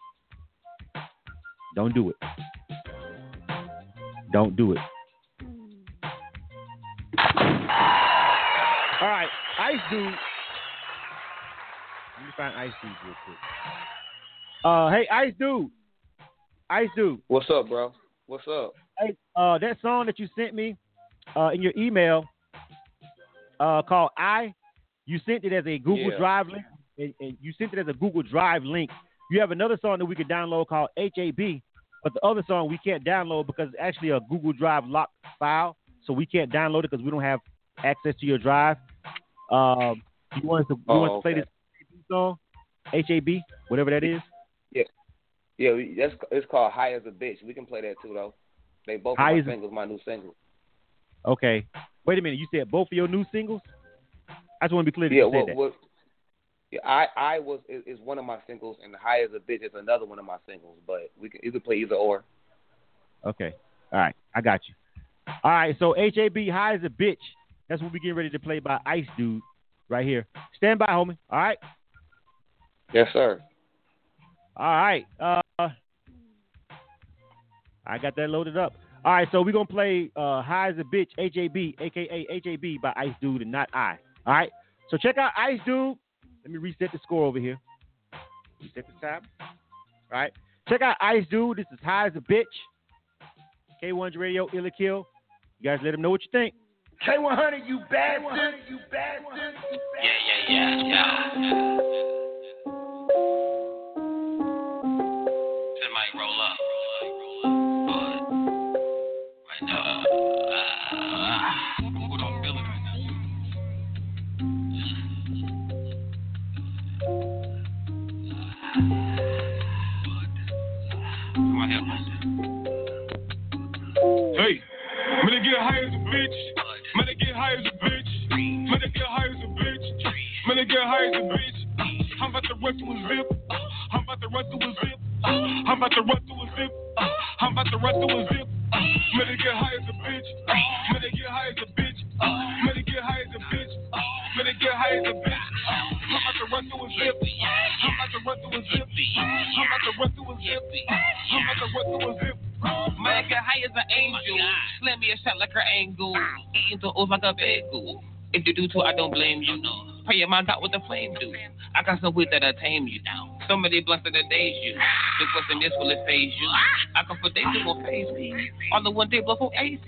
S8: Don't do it. Don't do it. All right, Ice Dude. Let me find Ice Dude real quick. Uh, hey, Ice Dude. Ice Dude.
S24: What's up, bro? What's up?
S8: Hey, uh, that song that you sent me uh, in your email uh, called "I," you sent it as a Google
S24: Yeah.
S8: Drive link, and, and you sent it as a Google Drive link. You have another song that we could download called "HAB," but the other song we can't download because it's actually a Google Drive locked file, so we can't download it because we don't have access to your drive. Um, you want us to, you
S24: Oh,
S8: want us to play
S24: okay.
S8: this song, HAB, whatever that is?
S24: Yeah, yeah. That's it's called "High as a Bitch." We can play that too, though. They both
S8: High
S24: my
S8: a-
S24: singles, my new singles.
S8: Okay. Wait a minute. You said both of your new singles? I just want to be clear that
S24: Yeah,
S8: you said
S24: what,
S8: that.
S24: what, I I was is, one of my singles, and "High as a Bitch" is another one of my singles. But we can you can play either or.
S8: Okay. All right. I got you. All right. So HAB high as a bitch. That's what we getting ready to play by Ice Dude right here. Stand by, homie. All right.
S24: Yes, sir.
S8: All right. Uh, I got that loaded up. All right. So we're gonna play uh, high as a bitch HAB, aka HAB by Ice Dude and not I. All right. So check out Ice Dude. Let me reset the score over here. Reset the tab. All right. Check out Ice Dude. This is high as a bitch. K100 Radio, Ill or Kill. You guys let him know what you think.
S11: K100, you bastard. You bastard.
S25: Yeah, yeah, yeah, yeah.
S16: Get high as a bitch. Man, I get high as a bitch. I'm about to run through a zip. I'm about to run through a zip. I'm about to run through a zip. I'm about to run through a zip. Man, I get high as a bitch. Man, I get high as a bitch. Man, I get high as a bitch. Man, I get high as a bitch. I'm about to run through a zip. I'm about to run through a zip. I'm about to run through a zip. I'm about to run through a zip.
S25: Man, get high as an angel. Slam me a shot like her angle. Eating the like a bagel. If you do too, I don't blame you. Pray my God what the flame do. I got some weed that'll tame you. Now. So many blunts that'll daze you. The question is, will it phase you? I come for days, it won't phase me. On the one day before AC.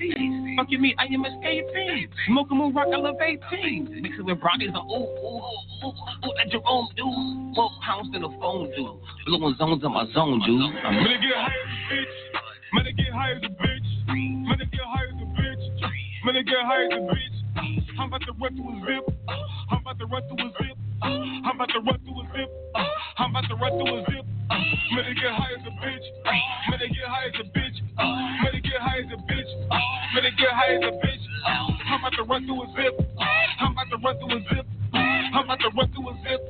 S25: Fuck you mean, I am escaping. Smoking moon rock elevating. Mixing with brownies and ooh, ooh, ooh, ooh, that Jerome do. Four pounds in the phone do. Blowing zones on my zone, dude. I'm
S16: I get high as a bitch. Man, get high as a bitch. Man, get high as a bitch. Man, get high as a bitch. I'm about to run through a zip. I'm about to run through a zip. I'm about to run through a zip. I'm about to run through a zip. Man, I get high as a bitch. Man, I get high as a bitch. Man, I get high as a bitch. Man, I get high as a bitch. I'm about to run through a zip. I'm about to run through a zip. I'm about to run through a zip.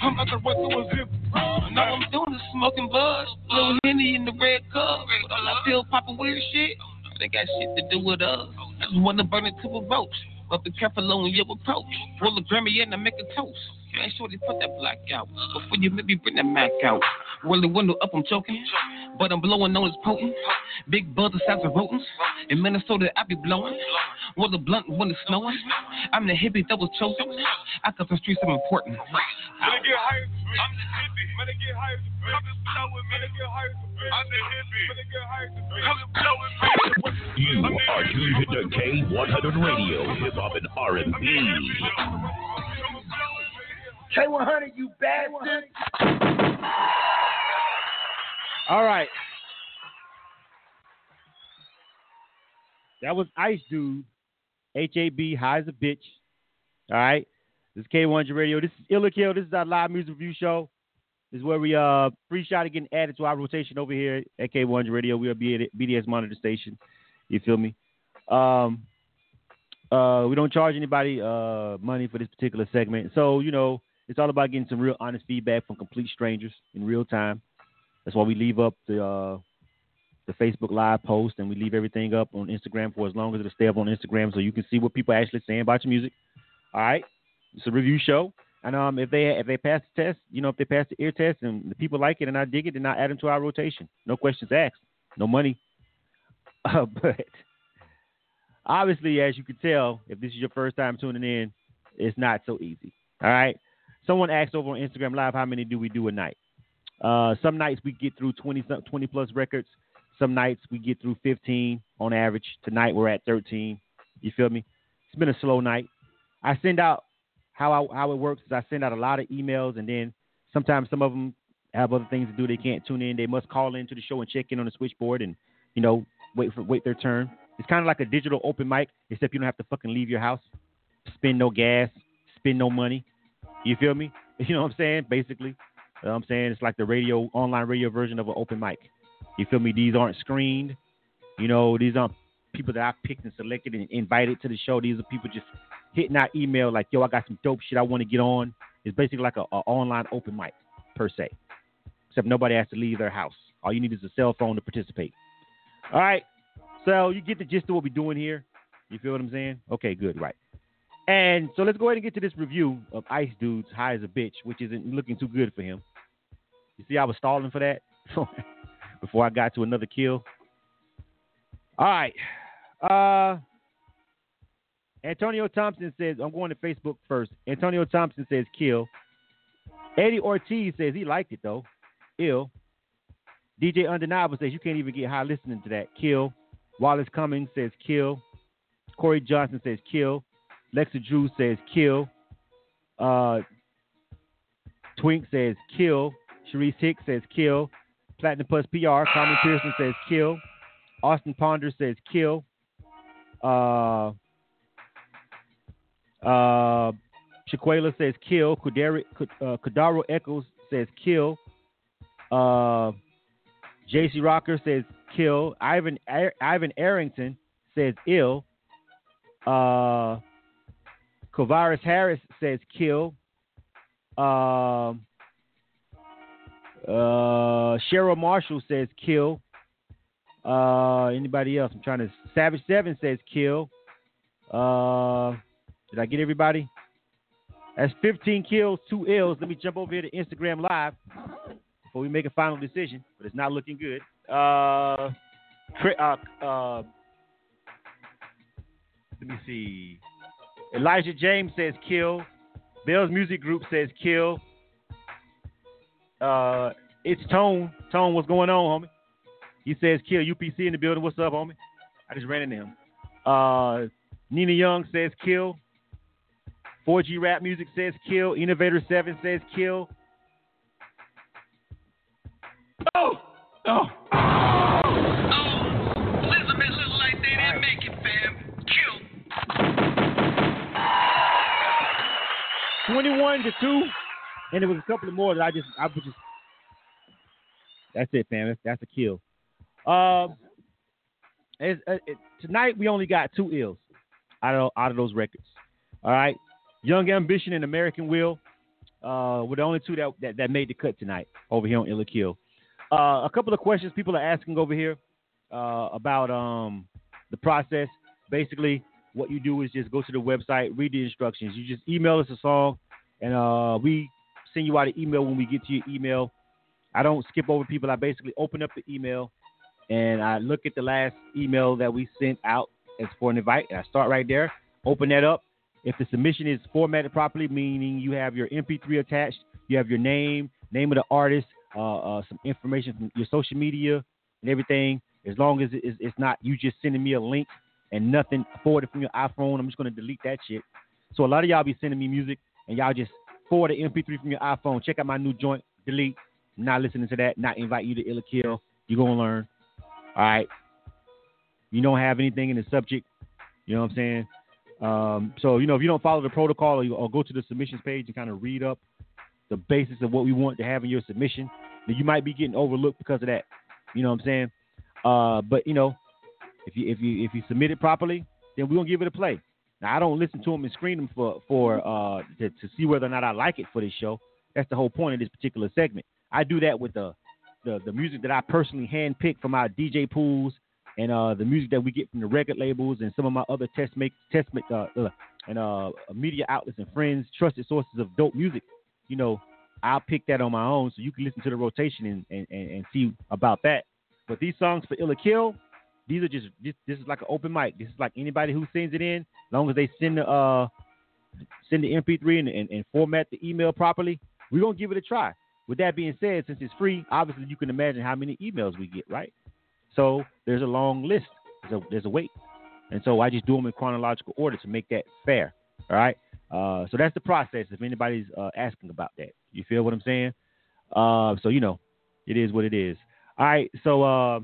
S16: I'm about to run through a zip.
S25: All I'm doing is smoking buzz, little henny in the red cup. But I feel popping weird shit. They got shit to do with us. I just wanna burn it to a. But be careful on your approach. Roll a Grammy in and make a toast. Make sure they put that black out before you maybe bring that Mac out. Roll the window up, I'm choking, but I'm blowing on as potent. Big buzz the size of rodents. In Minnesota, I be blowing. Roll the blunt when it's snowing. I'm the hippie that was chosen. I cut the streets, I'm important.
S16: I get high as a bitch. I'm the hippie. Get high as a. I'm just blowing. I get high as a bitch. I'm the hippie. Man, I get high as a bitch. I'm just blowing.
S7: You are tuned to K100 Radio, Hip Hop and R&B.
S11: K100, you bastard.
S8: All right. That was Ice Dude, HAB, high as a bitch. All right. This is K100 Radio. This is Illa. This is our live music review show. This is where we uh free shot are getting added to our rotation over here at K100 Radio. We are BDS monitor station. You feel me? Um, uh, we don't charge anybody uh money for this particular segment. So you know, it's all about getting some real honest feedback from complete strangers in real time. That's why we leave up the uh, the Facebook live post and we leave everything up on Instagram for as long as it'll stay up on Instagram, so you can see what people are actually saying about your music. All right, it's a review show, and um, if they if they pass the test, you know, if they pass the ear test and the people like it and I dig it, then I add them to our rotation. No questions asked, no money. Uh, but obviously, as you can tell, if this is your first time tuning in, it's not so easy. All right. Someone asked over on Instagram Live, how many do we do a night? Uh, some nights we get through 20, 20 plus records. Some nights we get through 15 on average. Tonight we're at 13. You feel me? It's been a slow night. I send out how I, how it works is I send out a lot of emails and then sometimes some of them have other things to do. They can't tune in. They must call into the show and check in on the switchboard and you know wait for wait their turn. It's kind of like a digital open mic, except you don't have to fucking leave your house, spend no gas, spend no money. You feel me? You know what I'm saying? Basically, you know I'm saying it's like the radio online radio version of an open mic. You feel me? These aren't screened. You know, these aren't people that I picked and selected and invited to the show. These are people just hitting our email like, yo, I got some dope shit I want to get on. It's basically like a, a online open mic per se, except nobody has to leave their house. All you need is a cell phone to participate. All right, so you get the gist of what we're doing here. You feel what I'm saying? Okay, good, right. And so let's go ahead and get to this review of Ice Dude's High as a Bitch, which isn't looking too good for him. You see, I was stalling for that before I got to another kill. All right. Uh, Antonio Thompson says, I'm going to Facebook first. Antonio Thompson says, kill. Eddie Ortiz says he liked it, though. Ill. DJ Undeniable says, you can't even get high listening to that. Kill. Wallace Cummings says, kill. Corey Johnson says, kill. Lexa Drew says kill. Uh, Twink says kill. Sharice Hicks says kill. Platinum Plus PR. Carmen Pearson says kill. Austin Ponder says kill. Uh, uh, Shaquela says kill. Uh, Kadaro Echoes says kill. Uh, JC Rocker says kill. Ivan Ivan Arrington says ill. Uh, Kovaris Harris says kill. Um, uh, Cheryl Marshall says kill. Uh, anybody else? I'm trying to. Savage Seven says kill. Uh, did I get everybody? That's 15 kills, two ills. Let me jump over here to Instagram Live before we make a final decision, but it's not looking good. Uh, uh, uh, let me see. Elijah James says kill. Bell's Music Group says kill. Uh, it's Tone. Tone, what's going on, homie? He says kill. UPC in the building. What's up, homie? I just ran into him. Uh, Nina Young says kill. 4G Rap Music says kill. Innovator 7 says kill.
S12: Oh! Oh!
S8: 21 to 2. And there was a couple of more that I just, I just, that's it, fam. That's, that's a kill. Um, it's, uh, it, tonight we only got two ills out of, out of those records. All right. Young Ambition and American Will uh, were the only two that, that, that made the cut tonight over here on Ill or Kill. Uh, a couple of questions people are asking over here uh, about um, the process. Basically, what you do is just go to the website, read the instructions. You just email us a song, and uh, we send you out an email when we get to your email. I don't skip over people. I basically open up the email and I look at the last email that we sent out as for an invite. and I start right there, open that up. If the submission is formatted properly, meaning you have your MP3 attached, you have your name, name of the artist, uh, uh, some information from your social media and everything. As long as it's, it's not you just sending me a link and nothing forwarded from your iPhone, I'm just to delete that shit. So a lot of y'all be sending me music and y'all just forward the MP3 from your iPhone. Check out my new joint, delete. Not listening to that. Not invite you to Ill or Kill. You're gonna learn. All right. You don't have anything in the subject. You know what I'm saying? Um, so you know if you don't follow the protocol or, you, or go to the submissions page and kind of read up the basis of what we want to have in your submission, then you might be getting overlooked because of that. You know what I'm saying? Uh, but you know, if you if you if you submit it properly, then we're gonna give it a play. Now I don't listen to them and screen them for for uh to, to see whether or not I like it for this show. That's the whole point of this particular segment. I do that with the the, the music that I personally handpick from our DJ pools and uh, the music that we get from the record labels and some of my other test make test make, uh, uh, and uh, media outlets and friends, trusted sources of dope music. You know, I'll pick that on my own so you can listen to the rotation and, and, and, see about that. But these songs for Ill or Kill, these are just this, this is like an open mic. This is like anybody who sends it in, as long as they send the uh send the MP3 and, and, and format the email properly, we're gonna give it a try. With that being said, since it's free, obviously you can imagine how many emails we get, right? So there's a long list. There's a, there's a wait, and so I just do them in chronological order to make that fair. All right. Uh, so that's the process. If anybody's uh, asking about that, you feel what I'm saying? Uh, so you know, it is what it is. All right. So uh,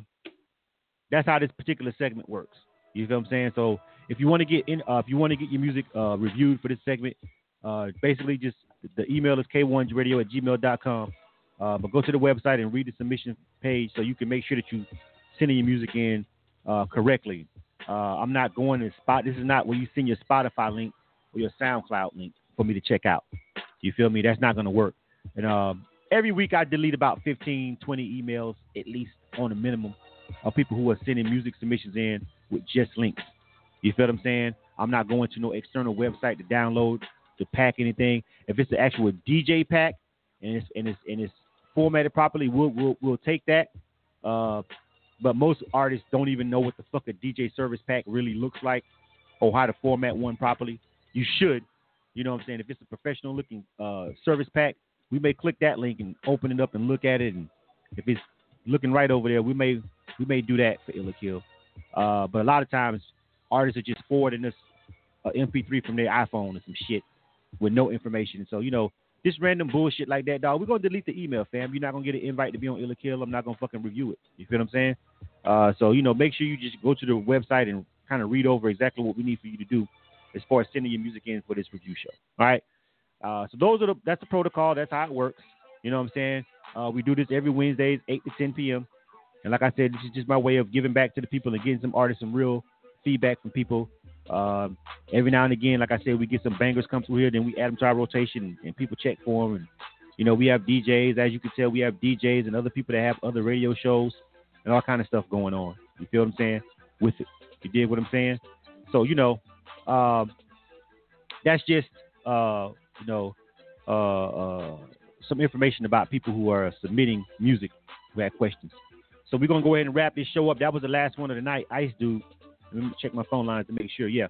S8: that's how this particular segment works. You feel what I'm saying? So if you want to get in, uh, if you want to get your music uh, reviewed for this segment, uh, basically just the email is k100radio at gmail.com. Uh, but go to the website and read the submission page so you can make sure that you sending your music in uh, correctly. Uh, I'm not going to spot. This is not where you send your Spotify link or your SoundCloud link for me to check out. You feel me? That's not going to work. And uh, every week I delete about 15, 20 emails at least on a minimum of people who are sending music submissions in with just links. You feel what I'm saying? I'm not going to no external website to download to pack anything. If it's the actual DJ pack and it's and it's and it's formatted properly, we'll we'll, we'll take that. Uh, but most artists don't even know what the fuck a DJ service pack really looks like or how to format one properly. You should, you know what I'm saying? If it's a professional looking uh, service pack, we may click that link and open it up and look at it. And if it's looking right over there, we may we may do that for Ill or Kill. Uh, but a lot of times, artists are just forwarding us an MP3 from their iPhone or some shit with no information. So you know, this random bullshit like that, dog. We're gonna delete the email, fam. You're not gonna get an invite to be on Ill or Kill. I'm not gonna fucking review it. You feel what I'm saying? Uh, so you know, make sure you just go to the website and kind of read over exactly what we need for you to do as far as sending your music in for this review show. All right. Uh, so those are the that's the protocol. That's how it works. You know what I'm saying? Uh, we do this every Wednesdays, 8 to 10 p.m. And like I said, this is just my way of giving back to the people and getting some artists some real feedback from people. Um, every now and again, like I said, we get some bangers come through here, then we add them to our rotation, and people check for them. And you know, we have DJs, as you can tell, we have DJs and other people that have other radio shows and all kind of stuff going on. You feel what I'm saying? With it, you did what I'm saying. So you know, um, that's just uh, you know uh, uh, some information about people who are submitting music who have questions. So we're gonna go ahead and wrap this show up. That was the last one of the night. Ice Dude. Let me check my phone lines to make sure. Yeah.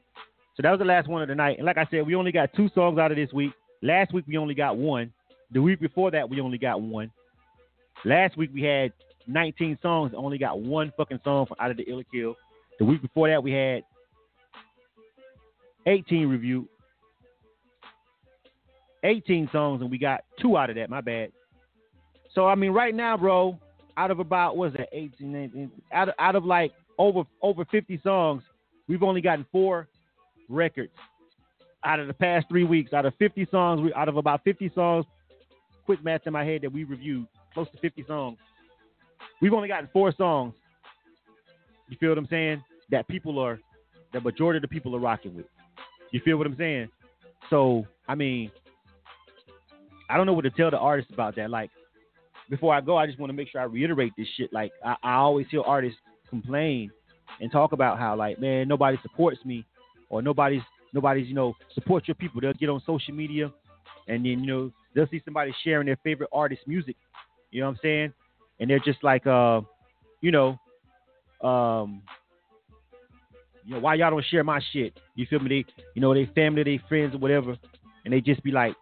S8: So that was the last one of the night. And like I said, we only got two songs out of this week. Last week we only got one. The week before that we only got one. Last week we had 19 songs, only got one fucking song from out of the Ill or Kill. The week before that we had 18 review, 18 songs, and we got two out of that. My bad. So I mean, right now, bro, out of about what's that 18, 19, out of, out of like over over 50 songs, we've only gotten four records out of the past three weeks. Out of 50 songs, we out of about 50 songs, quick math in my head that we reviewed, close to 50 songs. We've only gotten four songs. You feel what I'm saying? That people are, the majority of the people are rocking with. You feel what I'm saying? So I mean, I don't know what to tell the artists about that. Like, before I go, I just want to make sure I reiterate this shit. Like, I, I always hear artists complain and talk about how, like, man, nobody supports me, or nobody's nobody's you know support your people. They'll get on social media, and then you know they'll see somebody sharing their favorite artist's music. You know what I'm saying? And they're just like, uh, you know, um, you know, why y'all don't share my shit? You feel me? They, you know, they family, they friends, or whatever, and they just be like,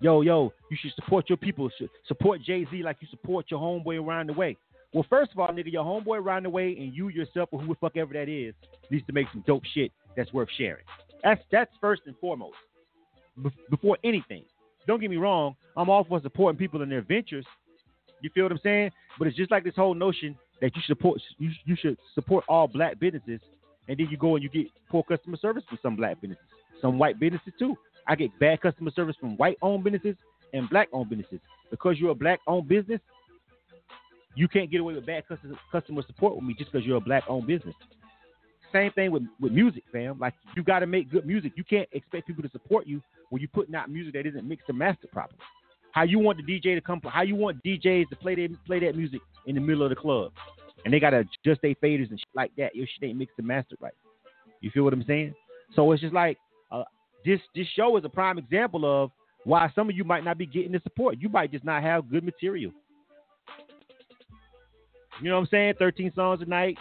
S8: yo, yo, you should support your people. Support Jay Z like you support your homeboy around the way. Well, first of all, nigga, your homeboy around the way and you yourself or who the fuck ever that is needs to make some dope shit that's worth sharing. That's that's first and foremost. Be- before anything. Don't get me wrong, I'm all for supporting people in their ventures. You feel what I'm saying? But it's just like this whole notion that you support you, you should support all black businesses and then you go and you get poor customer service from some black businesses, some white businesses too. I get bad customer service from white owned businesses and black owned businesses. Because you're a black owned business, you can't get away with bad customer support with me just because you're a black owned business. Same thing with, with music, fam. Like you got to make good music. You can't expect people to support you when you're putting out music that isn't mixed and mastered properly. How you want the DJ to come? How you want DJs to play that play that music in the middle of the club, and they gotta adjust their faders and shit like that. Your shit ain't mixed and mastered right. You feel what I'm saying? So it's just like uh, this this show is a prime example of why some of you might not be getting the support. You might just not have good material. You know what I'm saying? 13 songs a night.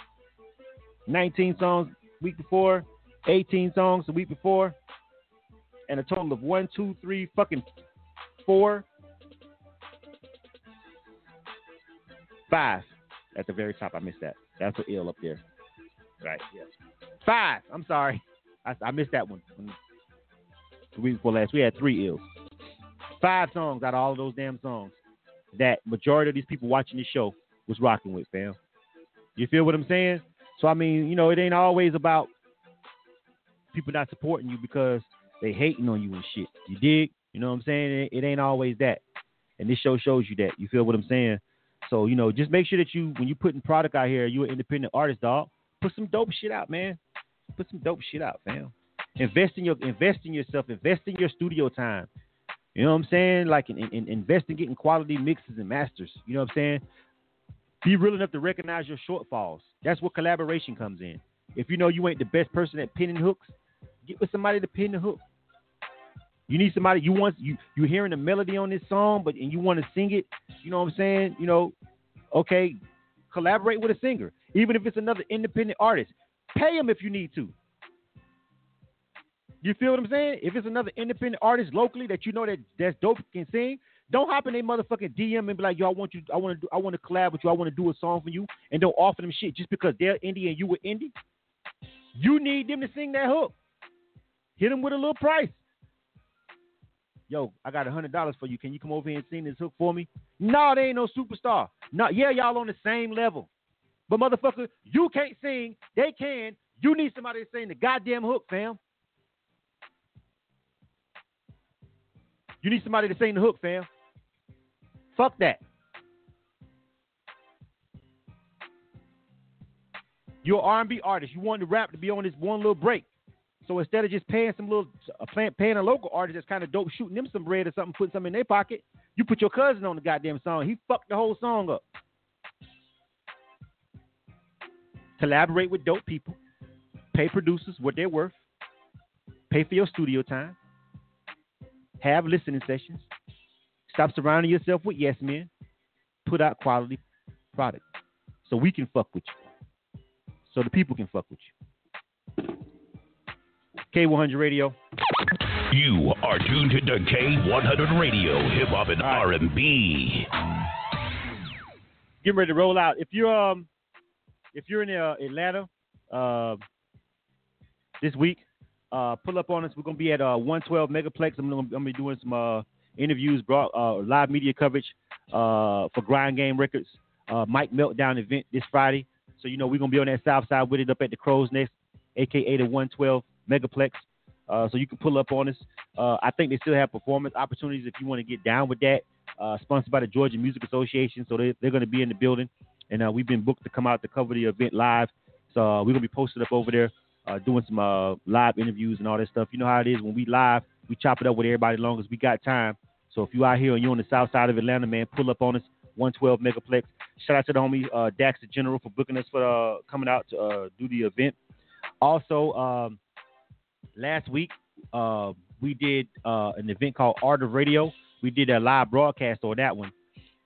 S8: 19 songs week before, 18 songs the week before, and a total of one, two, three, fucking four, five at the very top. I missed that. That's an ill up there. Right. Yes. Five. I'm sorry. I, I missed that one. The week before last, we had three ills. Five songs out of all of those damn songs that majority of these people watching this show was rocking with, fam. You feel what I'm saying? So I mean, you know, it ain't always about people not supporting you because they hating on you and shit. You dig? You know what I'm saying? It, it ain't always that. And this show shows you that. You feel what I'm saying? So, you know, just make sure that you when you putting product out here, you're an independent artist, dog. Put some dope shit out, man. Put some dope shit out, fam. Invest in your invest in yourself, invest in your studio time. You know what I'm saying? Like in, in, invest in getting quality mixes and masters. You know what I'm saying? Be real enough to recognize your shortfalls. That's where collaboration comes in. If you know you ain't the best person at pinning hooks, get with somebody to pin the hook. You need somebody you want you you hearing the melody on this song, but and you want to sing it. You know what I'm saying? You know, okay, collaborate with a singer, even if it's another independent artist. Pay them if you need to. You feel what I'm saying? If it's another independent artist locally that you know that that's dope can sing, don't hop in their motherfucking DM and be like, "Yo, I want you, I want to do, I want to collab with you, I want to do a song for you," and don't offer them shit just because they're indie and you were indie. You need them to sing that hook. Hit them with a little price. Yo, I got a hundred dollars for you. Can you come over here and sing this hook for me? No, they ain't no superstar. No, yeah, y'all on the same level. But motherfucker, you can't sing. They can. You need somebody to sing the goddamn hook, fam. You need somebody to sing the hook, fam. Fuck that. You're an R&B artist. You want the rap to be on this one little break. So instead of just paying some little, uh, paying a local artist that's kind of dope, shooting them some bread or something, putting something in their pocket, you put your cousin on the goddamn song. He fucked the whole song up. Collaborate with dope people. Pay producers what they're worth. Pay for your studio time. Have listening sessions. Stop surrounding yourself with yes men. Put out quality product so we can fuck with you. So the people can fuck with you. K100 Radio.
S7: You are tuned to K100 Radio, hip hop and R&B.
S8: Getting ready to roll out. If you're um, if you're in uh, Atlanta, uh, this week, uh, pull up on us. We're gonna be at uh 112 Megaplex. I'm gonna, I'm gonna be doing some uh interviews, uh, live media coverage uh for Grind Game Records. Uh, Mike Meltdown event this Friday. So you know we're gonna be on that south side with it up at the Crow's Nest, aka the 112 Megaplex. So you can pull up on us. I think they still have performance opportunities if you want to get down with that. Sponsored by the Georgia Music Association, so they, they're going to be in the building, and we've been booked to come out to cover the event live. So we're going to be posted up over there, uh, doing some live interviews and all that stuff. You know how it is when we live, we chop it up with everybody as long as we got time. So if you out here and you're on the south side of Atlanta, man, pull up on us. 112 Megaplex. Shout out to the homie uh, Dax the General for booking us for coming out to do the event. Also, um, last week uh, we did uh, an event called Art of Radio. We did a live broadcast on that one,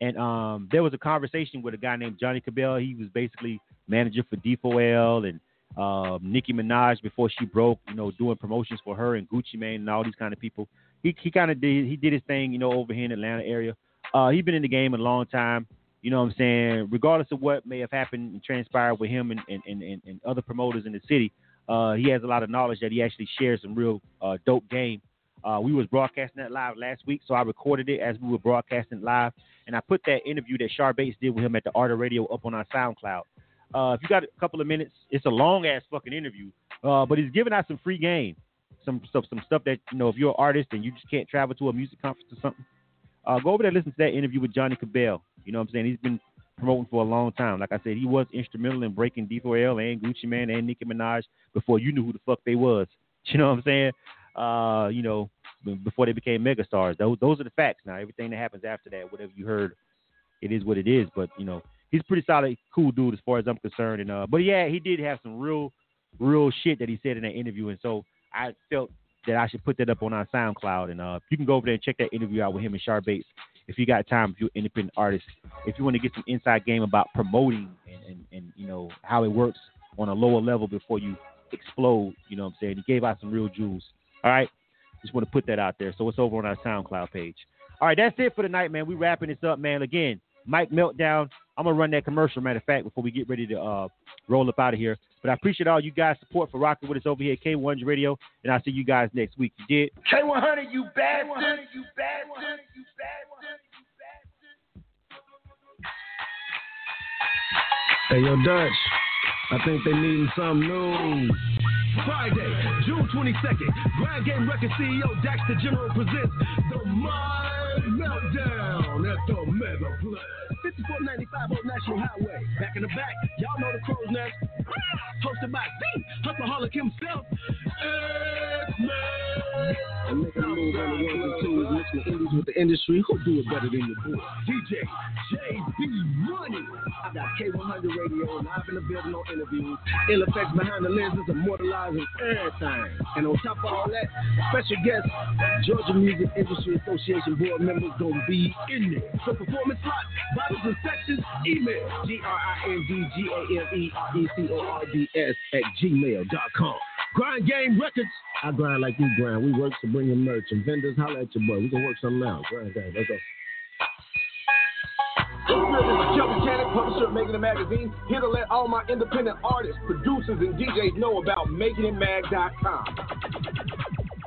S8: and um, there was a conversation with a guy named Johnny Cabell. He was basically manager for D4L and uh, Nicki Minaj before she broke. You know, doing promotions for her and Gucci Mane and all these kind of people. He he kind of did he did his thing, you know, over here in the Atlanta area. Uh, he's been in the game a long time. You know what I'm saying? Regardless of what may have happened and transpired with him and, and, and, and other promoters in the city, uh, he has a lot of knowledge that he actually shares some real uh, dope game. Uh, we was broadcasting that live last week, so I recorded it as we were broadcasting live, and I put that interview that Char Bates did with him at the Art of Radio up on our SoundCloud. Uh, if you got a couple of minutes, it's a long ass fucking interview, uh, but he's giving out some free game, some stuff, some stuff that you know if you're an artist and you just can't travel to a music conference or something, uh, go over there listen to that interview with Johnny Cabell. You know what I'm saying? He's been promoting for a long time. Like I said, he was instrumental in breaking D4L and Gucci Mane and Nicki Minaj before you knew who the fuck they was. You know what I'm saying? Uh, you know, before they became megastars. Those those are the facts. Now everything that happens after that, whatever you heard, it is what it is. But you know, he's pretty solid, cool dude as far as I'm concerned. And uh, but yeah, he did have some real, real shit that he said in that interview, and so I felt that I should put that up on our SoundCloud. And uh, you can go over there and check that interview out with him and Char Bates if you got time, if you're an independent artist, if you want to get some inside game about promoting and, and, and you know how it works on a lower level before you explode. You know what I'm saying? He gave out some real jewels. All right. Just want to put that out there. So it's over on our SoundCloud page. All right, that's it for tonight, man. We wrapping this up, man. Again, Mike Meltdown. I'm gonna run that commercial, matter of fact, before we get ready to uh, roll up out of here. But I appreciate all you guys' support for rocking with us over here at K100 Radio, and I'll see you guys next week. You did.
S11: K100, you bastard. You bastard. You bastard.
S6: Hey, yo, Dutch. I think they needing something new. Friday, June 22nd, Grind Game Record CEO Dax the General presents the Mind Meltdown at the Megaplex. 5495 Old National Highway. Back in the back, y'all know the crow's nest. Ah, hosted by the Hustaholic himself, X-Man. And making a move on the ones and twos, mixing the indies with the industry. Who do it better than your boy? DJ JB Money. I got K100 Radio live in the building on interviews. Ill effects behind the lenses, immortalizing everything. And on top of all that, special guest, Georgia Music Industry Association board members gonna be in there. So performance hot, bottles and sections, email G-R-I-N-D-G-A-M-E-R-E-C-O-R-D-S at gmail.com. Grind Game Records. I grind like you grind. We work to bring in merch and vendors. Holla at your boy. We can work something out. Grind Game. Let's go.
S26: This is Kelvin Cannon, publisher of Making It Magazine, here to let all my independent artists, producers, and DJs know about MakingItMag.com.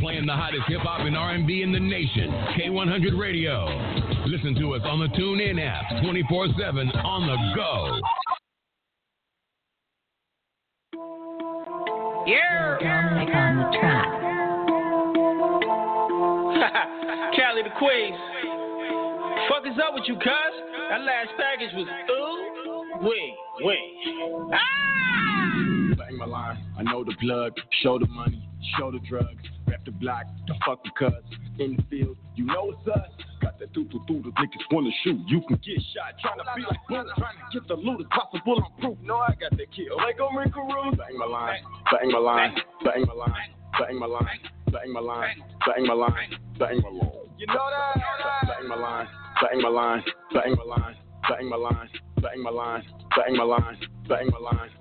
S27: Playing the hottest hip hop and R&B in the nation. K100 Radio. Listen to us on the TuneIn app 24/7 on the go.
S10: Yeah. Cali the Queens. Fuck is up with you, cuz? That last package was ooh, wee, wee. Ah!
S13: Bang my line, I know the plug, show the money, show the drugs, rap the block, the fucking cuz. In the field, you know it's us. Got that doo doo, the niggas wanna shoot. You can get shot, trying to be like boom, trying to get the loot as possible. I'm proof, no, I got that kill. Like I'm Rick Room. Bang my line, bang my line, bang my line, bang my line, bang my line, bang my line, bang my line. You know that? Bang my line, bang my line, bang my line, bang my line, bang my line, bang my line, bang my line. Pl- pl- pl-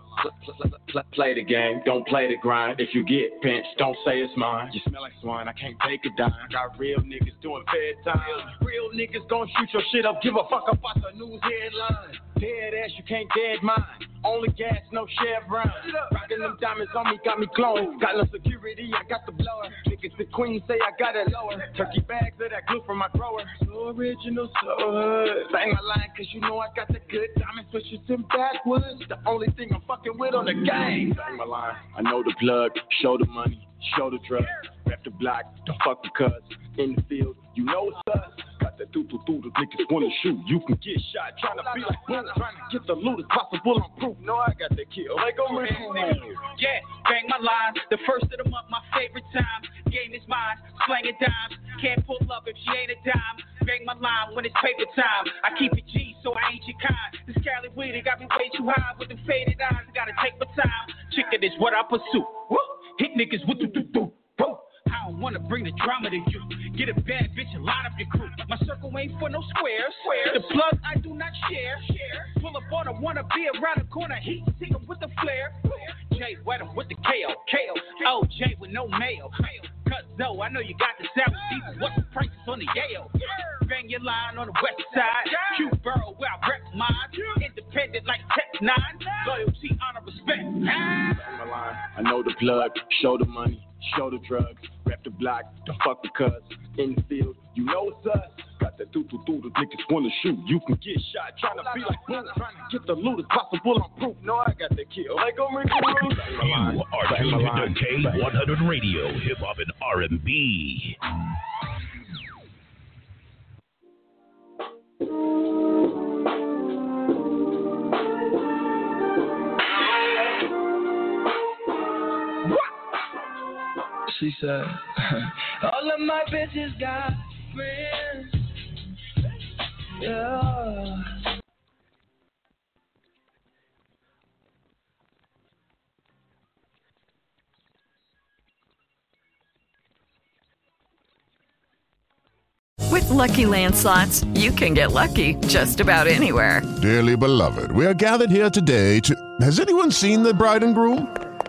S13: Play the game, don't play the grind. If you get pinched, don't say it's mine. You smell like swine, I can't take a dime. Got real niggas doing fair time. Real niggas gon' shoot your shit up, give a fuck about the news headline. Dead ass, you can't dead mine. Only gas, no chevron. Rockin' them diamonds on me, got me glowing. Got no security, I got the blower. Niggas the queen say I got it lower. Turkey bags of that glue from my grower. So original, so hood. Bang my line, cause you know I got the good diamond switches and backwoods. The only thing I'm fucking with on the game. Bang my line, I know the plug, show the money, show the drug. Rap the block, don't fuck the cuz. In the field, you know it's us. That doo doo doo, the niggas wanna shoot. You can get shot, trying to be like boom, trying to get the loot as possible. I'm proof, no, I got that kill. Like I'm Rick Room.
S10: Yeah, bang my line. The first of the month, my favorite time. Game is mine, slanging dimes. Can't pull up if she ain't a dime. Bang my line when it's paper time. I keep it G, so I ain't your kind. This Cali weed, it got me way too high with the faded eyes. Gotta take my time. Chicken is what I pursue. Woo! Hit niggas with the do do. Woo! I don't wanna bring the drama to you. Get a bad bitch and line up your crew. My circle ain't for no squares. The plug I do not share. share. Pull up on a wanna be around the corner. Heat see him with the flare. Jay wet him with the KO. KO. Oh, Jay with no mayo. Cause though I know you got the sound deep. What's the prices on the Yale? Bang your line on the west side. Q Borough where I rep mine. Independent like Tech 9. Loyalty, honor, respect. Ah.
S13: Bang my line, I know the plug, show the money, show the drugs. Rap the block, the fucking cuz. In the field, you know it's us. Got that doo doo doo, the niggas wanna shoot. You can get shot, trying to be like boom, trying to get the loot as possible. I'm proof, no, I got that kill. Like I'm Rick Room. Bang my line,
S27: You are tuned
S13: line,
S27: to K100 Radio, Hip Hop and R&B.
S17: She said,
S12: All of my bitches got friends. Yeah.
S28: With Lucky Land slots, you can get lucky just about anywhere.
S29: Dearly beloved, we are gathered here today to. Has anyone seen the bride and groom?